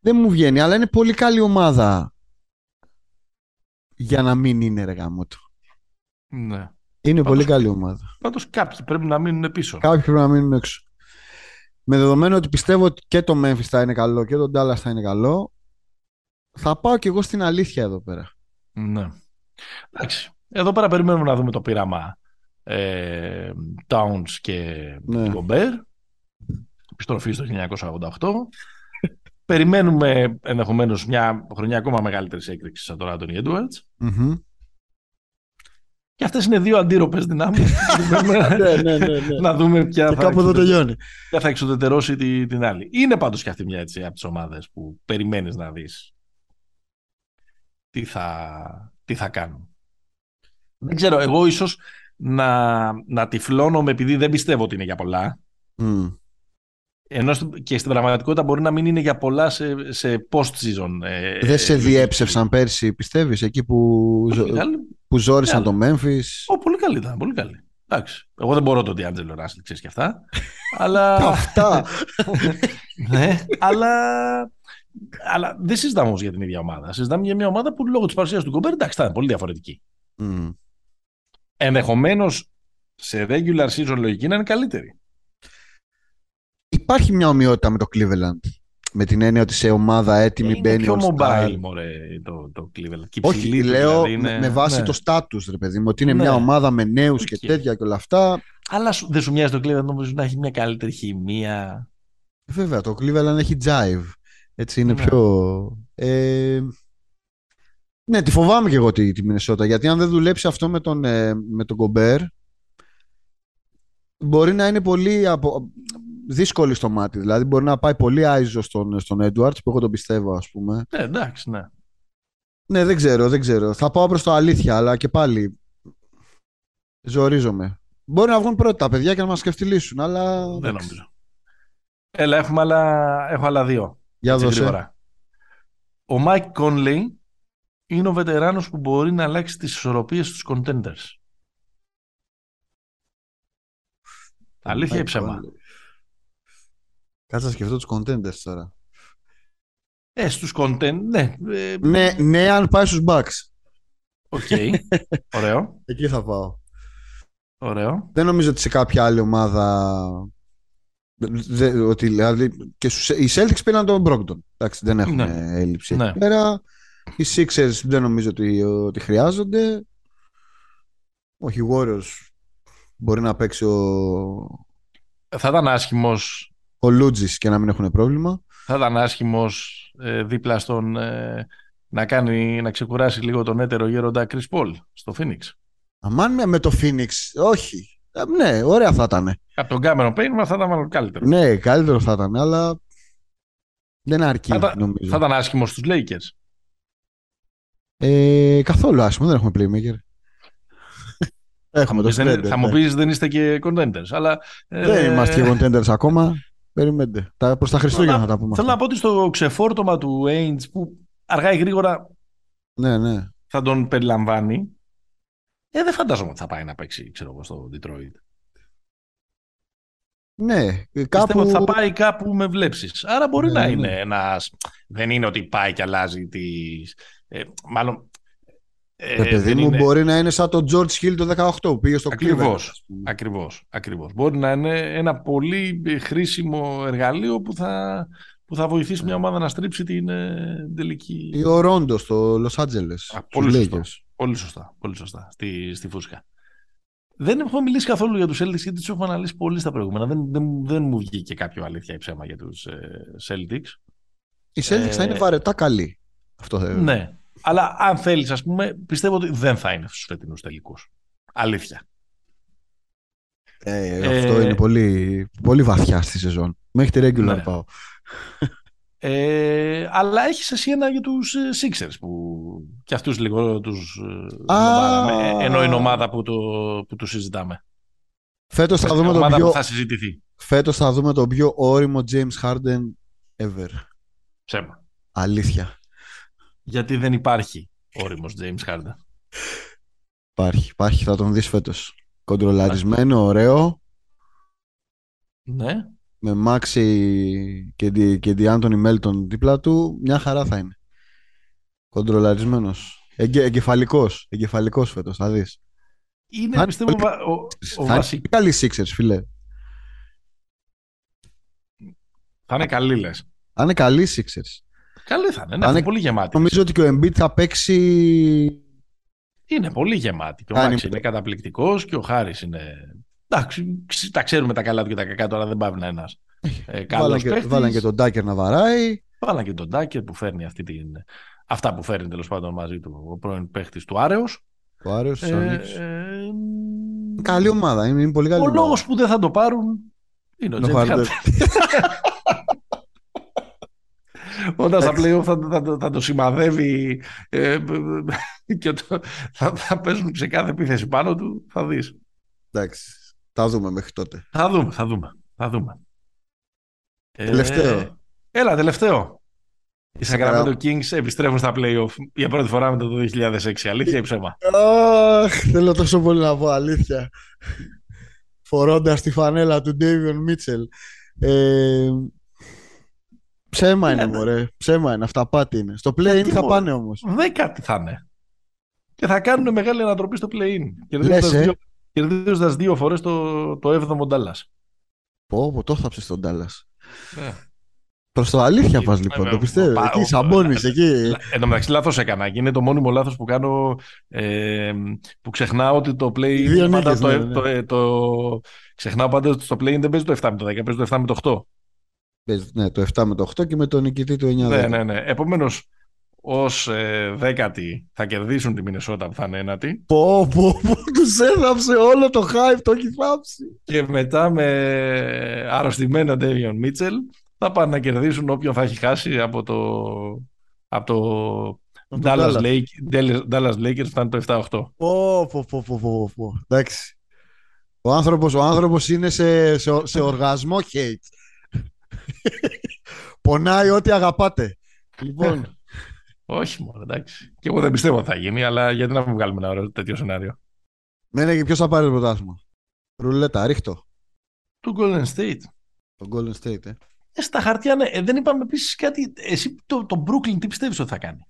δεν μου βγαίνει, αλλά είναι πολύ καλή ομάδα για να μην είναι ρε γάμο του. ναι. Είναι Πάντως- πολύ καλή ομάδα. Πάντως κάποιοι πρέπει να μείνουν πίσω. Κάποιοι πρέπει να μείνουν έξω. Με δεδομένο ότι πιστεύω ότι και το Memphis θα είναι καλό και το Dallas θα είναι καλό, θα πάω κι εγώ στην αλήθεια εδώ πέρα. Ναι. Εντάξει. Εδώ πέρα περιμένουμε να δούμε το πείραμα ε, Towns και Ναι. Gobert. Επιστροφή στο 1988. Περιμένουμε ενδεχομένως μια χρονιά ακόμα μεγαλύτερης έκρηξης από τον Άντωνι Έντουαρτς. Μμμ. Και αυτές είναι δύο αντίρροπες δυνάμεις. Περιμένουμε ναι, ναι, ναι, ναι. να δούμε ποια Και θα, κάπου εδώ εξουδετερώσει- τελειώνει. ποια θα εξουδετερώσει τη- την άλλη. Είναι πάντως και αυτή μια έτσι από τις ομάδες που περιμένεις να δεις τι θα, τι θα κάνουν. Δεν ξέρω, εγώ ίσως να, να τυφλώνομαι επειδή δεν πιστεύω ότι είναι για πολλά. Μμ. Ενώ στην- και στην πραγματικότητα μπορεί να μην είναι για πολλά σε, σε post-season. ε, Δεν σε ε, διέψευσαν πέρσι, πιστεύεις, εκεί που, ζω- Πολύ καλή. που ζόρισαν Ναι, το Memphis. Ω, πολύ καλή ήταν, πολύ καλή. Εντάξει. Εγώ δεν μπορώ το D'Angelo Russell, ξέρεις και αυτά. αλλά... Αυτά. ναι, αλλά... αλλά δεν συζητάμε όμως για την ίδια ομάδα. Συζητάμε για μια ομάδα που λόγω της παρουσίας του Γκομπέρ, εντάξει, θα είναι πολύ διαφορετική. Μμ. Ενδεχομένως σε regular season λογική να είναι καλύτερη. Υπάρχει μια ομοιότητα με το Cleveland. Με την έννοια ότι σε ομάδα έτοιμη είναι μπαίνει πιο All-Star. mobile, μωρέ, το, το Cleveland. Και Όχι, υψηλή του, λέω δηλαδή, είναι- με, με βάση ναι. το status, ρε παιδί μου, ότι είναι Ναι. μια ομάδα με νέους και Οκ. τέτοια και όλα αυτά. Αλλά σου- δεν σου μοιάζει το Cleveland νομίζω να έχει μια καλύτερη χημεία; Βέβαια, το Cleveland έχει vibe. Έτσι είναι Ναι. πιο... Ε, ναι, τη φοβάμαι και εγώ τη, τη Μινεσότα, γιατί αν δεν δουλέψει αυτό με τον, ε, με τον Gobert, μπορεί να είναι πολύ απο... δύσκολη στο μάτι. Δηλαδή μπορεί να πάει πολύ άιζο στον, στον Edwards, που εγώ τον πιστεύω, ας πούμε. Ναι, εντάξει, ναι. Ναι, δεν ξέρω, δεν ξέρω. Θα πάω προς το αλήθεια, αλλά και πάλι ζορίζομαι. Μπορεί να βγουν πρώτα τα παιδιά και να μας ξεφτιλίσουν, αλλά... Δεν εντάξει. νομίζω. Έλα, έχουμε άλλα, έχω άλλα δύο. Για Έτσι, δώσε. γρήγορα. Ο Μάικ Κόνλεϊ είναι ο βετεράνος που μπορεί να αλλάξει τις ισορροπίες στους contenders. Αλήθεια ή ψέμα; Κάτσε να σκεφτώ τους contenders τώρα. Ε, στους contend-, ναι. ε, Ναι, ναι, αν πάει στους Bucks. Οκ. Ωραίο. Εκεί θα πάω. Ωραίο. Δεν νομίζω ότι σε κάποια άλλη ομάδα. δε- ότι, δηλαδή, και στους, οι Celtics πήραν τον Brogdon. Εντάξει, δεν έχουν Ναι. έλλειψη Ναι. εκεί πέρα. Οι Sixers δεν νομίζω ότι, ότι χρειάζονται. Όχι, οι Warriors μπορεί να παίξει ο, Θα ήταν άσχημος, ο Lugis και να μην έχουν πρόβλημα. θα ήταν άσχημος ε, δίπλα στον ε, να, κάνει, να ξεκουράσει λίγο τον έτερο γέροντα Chris Paul στο Phoenix. Αμάν με, με το Phoenix, όχι. Ε, ναι, ωραία θα ήταν. Από τον Cameron Payne μας θα ήταν μάλλον καλύτερο. Ναι, καλύτερο θα ήταν, αλλά δεν αρκεί Θα ήταν- νομίζω. Θα ήταν άσχημος στους Lakers. Ε, καθόλου άσχημο, δεν έχουμε playmaker. Θα έχουμε μου, το πεις, δεν, Schroeder, θα μου ναι. πεις δεν είστε και contenders, αλλά... ε, Δεν είμαστε και contenders ακόμα. Περιμένετε. Τα, προς τα Χριστούγεννα θα τα πούμε. Θέλω να αυτά. πω ότι στο ξεφόρτωμα του Ainge που αργά ή γρήγορα Ναι, ναι. θα τον περιλαμβάνει, ε, δεν φαντάζομαι ότι θα πάει να παίξει, ξέρω εγώ, στο Detroit. Ναι, Πιστεύω κάπου... ότι θα πάει κάπου με βλέψεις. Άρα μπορεί Ναι, να ναι. είναι ένας... Δεν είναι ότι πάει και αλλάζει τις... Ε, μάλλον... ε, Ρε παιδί δεν μου, είναι- μπορεί να είναι σαν το George Hill το 18 που πήγε στο Cleveland. Ακριβώς. ας πούμε. Ακριβώς, ακριβώς. Μπορεί να είναι ένα πολύ χρήσιμο εργαλείο που θα, που θα βοηθήσει μια ομάδα να στρίψει την ε, τελική. Ή ο Ρόντος στο Los Angeles. Α, πολύ στους σωστό. Lakers. Πολύ σωστά, πολύ σωστά. Στη, στη φούσκα. Δεν έχω μιλήσει καθόλου για τους Celtics γιατί τους έχω αναλύσει πολύ στα προηγούμενα. Δεν, δεν, δεν μου βγήκε κάποιο αλήθεια ή ψέμα για τους ε, Celtics. Οι Celtics θα Ε, είναι βαρετά καλοί. Αυτό θα... Ναι. Αλλά αν θέλεις, ας πούμε, πιστεύω ότι δεν θα είναι στους φετινούς τελικούς. Αλήθεια. Ε, Ε, αυτό είναι πολύ, πολύ βαθιά στη σεζόν. Μέχρι τη regular ναι. πάω. Ε, αλλά έχεις εσύ ένα για τους Sixers που και αυτούς λίγο τους Α. ενώ είναι ομάδα που, το, που του συζητάμε. Φέτος θα, δούμε ομάδα τον πιο... που θα συζητηθεί. Φέτος θα δούμε τον πιο όριμο James Harden ever. Ψέμα. Αλήθεια. Γιατί δεν υπάρχει όριμος James Harden. Υπάρχει, υπάρχει, θα τον δεις φέτος. Κοντρολαρισμένο, ωραίο, Ναι. με Μάξι και, Ντι- και Ντιάντονι Μέλτον δίπλα του, μια χαρά θα είναι. Κοντρολαρισμένος. Εγκε, εγκεφαλικός, εγκεφαλικός φέτος, θα δεις. Είναι Θα- πιστεύω βα- ο, ο θα βασι- είναι καλή Sixers, φίλε. θα είναι καλή λες. Θα είναι καλή Sixers. Καλή θα είναι, ναι, Θα θα είναι είναι- πολύ γεμάτη. Νομίζω ότι και ο Embiid θα παίξει... Είναι πολύ γεμάτη. Και ο Κάνει- Μάξι είναι καταπληκτικός και ο Χάρης είναι... Εντάξει, ξ- τα ξέρουμε τα καλά του και τα κακά τώρα δεν πάβει να είναι ένας ε, Βάλαν καλός και, παίχτης. βάλαν και τον Ντάκερ να βαράει. Βάλαν και τον Ντάκερ που φέρνει αυτή την... αυτά που φέρνει τέλος πάντων μαζί του ο πρώην παίχτης του Άρεος. Ο Άρεος, Ε, ο Νίξ. ε, Καλή ομάδα, είναι, είναι πολύ καλή ο ομάδα. λόγος που δεν θα το πάρουν είναι ο Είναι ο James Harden. Harden. Όταν στα play-off θα, θα, το- θα το σημαδεύει ε, και το, θα, θα παίζουν σε κάθε επίθεση πάνω του, θα δεις. Εντάξει, τα δούμε μέχρι τότε. Θα δούμε, θα δούμε. Θα δούμε. Ε, Τελευταίο. έλα, τελευταίο. Οι Σακαρα- Sacramento Kings επιστρέφουν στα play-off για πρώτη φορά μετά το 2006. Αλήθεια ή ψέμα; Αχ, θέλω τόσο πολύ να πω αλήθεια. Φορώντας τη φανέλα του Ντέιβιον Μίτσελ. Ε, ψέμα είναι, Ε, μωρέ. Ψέμα είναι, αυταπάτη είναι. Στο play-in Γιατί, θα μωρέ; πάνε όμως. Δέκατη θα είναι. Και θα κάνουν μεγάλη ανατροπή στο play-in. Λες, ε. δύο, κερδίζοντας δύο φορές το, το 7ο Dallas. Πω, πω, το θάψες στον Dallas. Ναι. Προς το αλήθεια Ε, πας λοιπόν, ε, το πιστεύω. πα- Εκεί, ο- Σαμπώνης, εκεί. Εν τω μεταξύ, λάθος έκανα. Και είναι το μόνιμο λάθος που κάνω. Ε, που ξεχνάω ότι το play. Οι δύο πάντα νίκες, το, ναι, ναι. το, ε, το- ξεχνάω πάντα ότι στο play δεν παίζει το 7 με το 10, παίζει το 7 με το 8. Παίζει, Ναι, το 7 με το 8 και με τον νικητή του 9 Ναι, ναι, ναι. Επομένως, ως ε, δέκατη θα κερδίσουν τη Μινεσότα που θα είναι ένατη. Πω, πω, πω, τους έδαψε όλο το hype, το έχει θάψει. Και μετά με αρρωστημένο Ντέβιον Μίτσελ θα πάνε να κερδίσουν όποιον θα έχει χάσει από το, από το Από τον Dallas, Dallas. Lake, Dallas, Dallas Lakers που θα είναι το 7-8. Πω, πω, πω, πω, πω, πω. Εντάξει. Ο άνθρωπος, ο άνθρωπος είναι σε, σε, σε οργασμό hate. Πονάει ό,τι αγαπάτε. Λοιπόν, Όχι μόνο, εντάξει. Και εγώ δεν πιστεύω ότι θα γίνει, αλλά γιατί να μην βγάλουμε ένα ωραίο τέτοιο σενάριο. δεν έχει ποιος θα πάρει το πρωτάθλημα; Ρουλέτα, ρίχτω. Του Golden State. Το Golden State, ε. Ε, στα χαρτιά, ναι. Ε, δεν είπαμε επίσης κάτι. Εσύ το, το Brooklyn τι πιστεύεις ότι θα κάνει;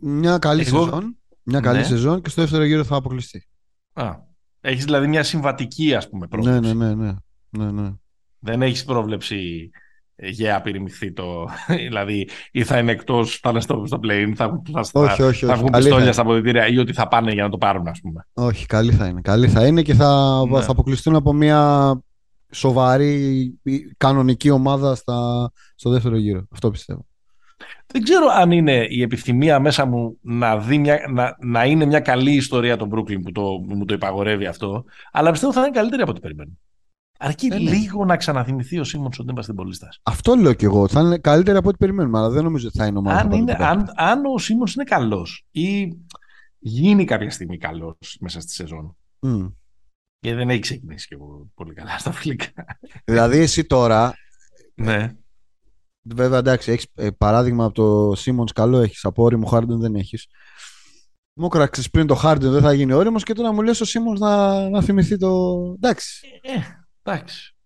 Μια καλή Εγώ- σεζόν. Μια καλή Ναι. σεζόν και στο δεύτερο γύρο θα αποκλειστεί. Α, έχεις δηλαδή μια συμβατική, ας πούμε, Ναι, πρόβλεψη. ναι, ναι, ναι. ναι, ναι. Δεν έχεις πρόβλεψη ε, για απειρημηχθεί το. δηλαδή, ή θα είναι εκτός, θα είναι στο, στο play θα, θα, θα, Όχι, όχι, θα όχι. βγουν Καλή θα πιστόλια είναι. στα αποδητήρια ή ότι θα πάνε για να το πάρουν, ας πούμε. Όχι, καλή θα είναι. Καλή θα είναι και θα, Ναι. θα αποκλειστούν από μια σοβαρή ή κανονική ομάδα στα, στο δεύτερο γύρο. Αυτό πιστεύω. Δεν ξέρω αν είναι η επιθυμία μέσα μου να, δει μια, να, να είναι μια καλή ιστορία το Brooklyn που, το, που μου το υπαγορεύει αυτό, αλλά πιστεύω θα είναι καλύτερη από ό,τι περιμένω. Αρκεί Ε, ναι. λίγο να ξαναθυμηθεί ο Σίμον ότι είμαστε πολίστα. Αυτό λέω κι εγώ. Θα είναι καλύτερη από ό,τι περιμένουμε, αλλά δεν νομίζω ότι θα είναι ομάδα. Αν, που θα είναι, πάρει το αν, αν ο Σίμον είναι καλός ή γίνει κάποια στιγμή καλός μέσα στη σεζόν. Μμ. Και δεν έχει ξεκινήσει και εγώ πολύ καλά στα φιλικά. Δηλαδή, εσύ τώρα, ναι. βέβαια εντάξει, έχεις παράδειγμα από το Σίμον καλό έχεις. Από όριμο Χάρντεν δεν έχεις. Μου κράξε πριν το Χάρντεν δεν θα γίνει όριμος και τώρα μου λες ο Σίμον να, να θυμηθεί το. Εντάξει. Ε, εντάξει.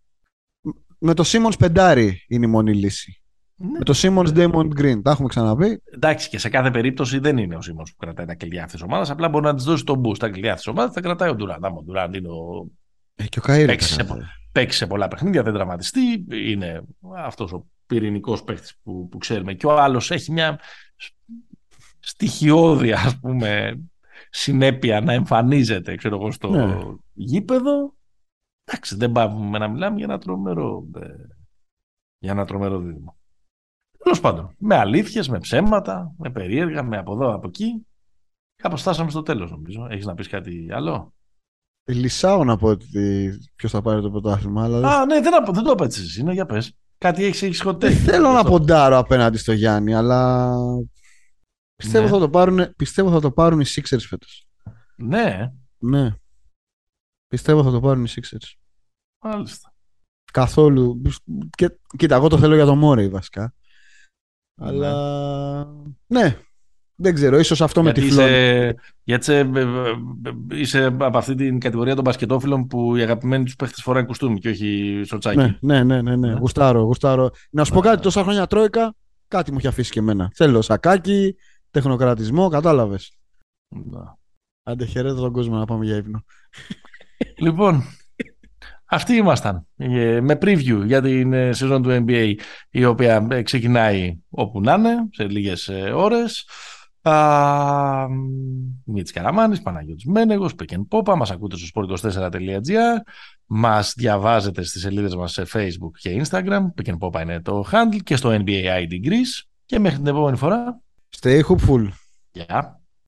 Με το Σίμον πεντάρι είναι η μόνη λύση. Ναι. Με το Σίμον Damon Green. Τα έχουμε ξαναπεί. Εντάξει, και σε κάθε περίπτωση δεν είναι ο Σίμον που κρατάει τα κλειδιά αυτής της ομάδας. Απλά μπορεί να της δώσει τον boost τα κλειδιά αυτής της ομάδας. Θα κρατάει ο Ντουράντ. Άμα ο Ντουράντ είναι ο... Ε, και ο Καΐρη. Παίξει τα σε κρατάει. παίξει σε πολλά παιχνίδια, δεν τραυματιστεί. Είναι αυτός ο πυρηνικός παίκτης που, που ξέρουμε. Και ο άλλος έχει μια στοιχειώδη, ας πούμε, συνέπεια να εμφανίζεται ξέρω εγώ, στο Ναι. γήπεδο. Εντάξει, δεν πάμε να μιλάμε για ένα τρομερό, ε, για ένα τρομερό δίδυμο. Τέλος πάντων, με αλήθειες, με ψέματα, με περίεργα, με από εδώ, από εκεί. Κάπως φτάσαμε στο τέλος νομίζω. Έχεις να πεις κάτι άλλο; Λυσάω να πω ότι ποιος θα πάρει το πρωτάθλημα, αλλά δεν- Α, ναι, δεν, απο- δεν το απέτυχες εσύ, ναι, για πες. Κάτι έχεις έχεις hot take. Δεν θέλω να ποντάρω απέναντι στο Γιάννη, αλλά πιστεύω, Ναι. θα, το πάρουν, πιστεύω θα το πάρουν οι Sixers φέτος. Ναι, Ναι. Πιστεύω θα το πάρουν οι Sixers. Μάλιστα. Καθόλου. Και, κοίτα, εγώ το θέλω για το Μόρεϊ βασικά. Αλλά. Ναι. Δεν ξέρω, ίσως αυτό Γιατί με τυφλώνει. είσαι, γιατί είσαι, ε, ε, είσαι από αυτή την κατηγορία των μπασκετόφιλων που οι αγαπημένοι τους παίχτες φοράνε κουστούμι και όχι σοτσάκι. Ναι, ναι, ναι, ναι, ναι. Ναι. Γουστάρω, γουστάρω. Να σου πω Ναι. κάτι, τόσα χρόνια τρόικα, κάτι μου έχει αφήσει και εμένα. Θέλω σακάκι, τεχνοκρατισμό, κατάλαβες. Ναι. Άντε, χαιρέτω τον κόσμο να πάμε για ύπνο. Λοιπόν, αυτοί ήμασταν ε, με preview για την ε, σεζόν του NBA η οποία ε, ξεκινάει όπου να είναι σε λίγες ε, ώρες. Α, Μίτς Καραμάνης, Παναγιώτης Μένεγος, Πεκεν Πόπα, μας ακούτε στο sport24.gr, μας διαβάζετε στις σελίδες μας σε Facebook και Instagram, Πεκεν Πόπα είναι το handle και στο NBA ID Greece και μέχρι την επόμενη φορά, Stay hopeful. γεια.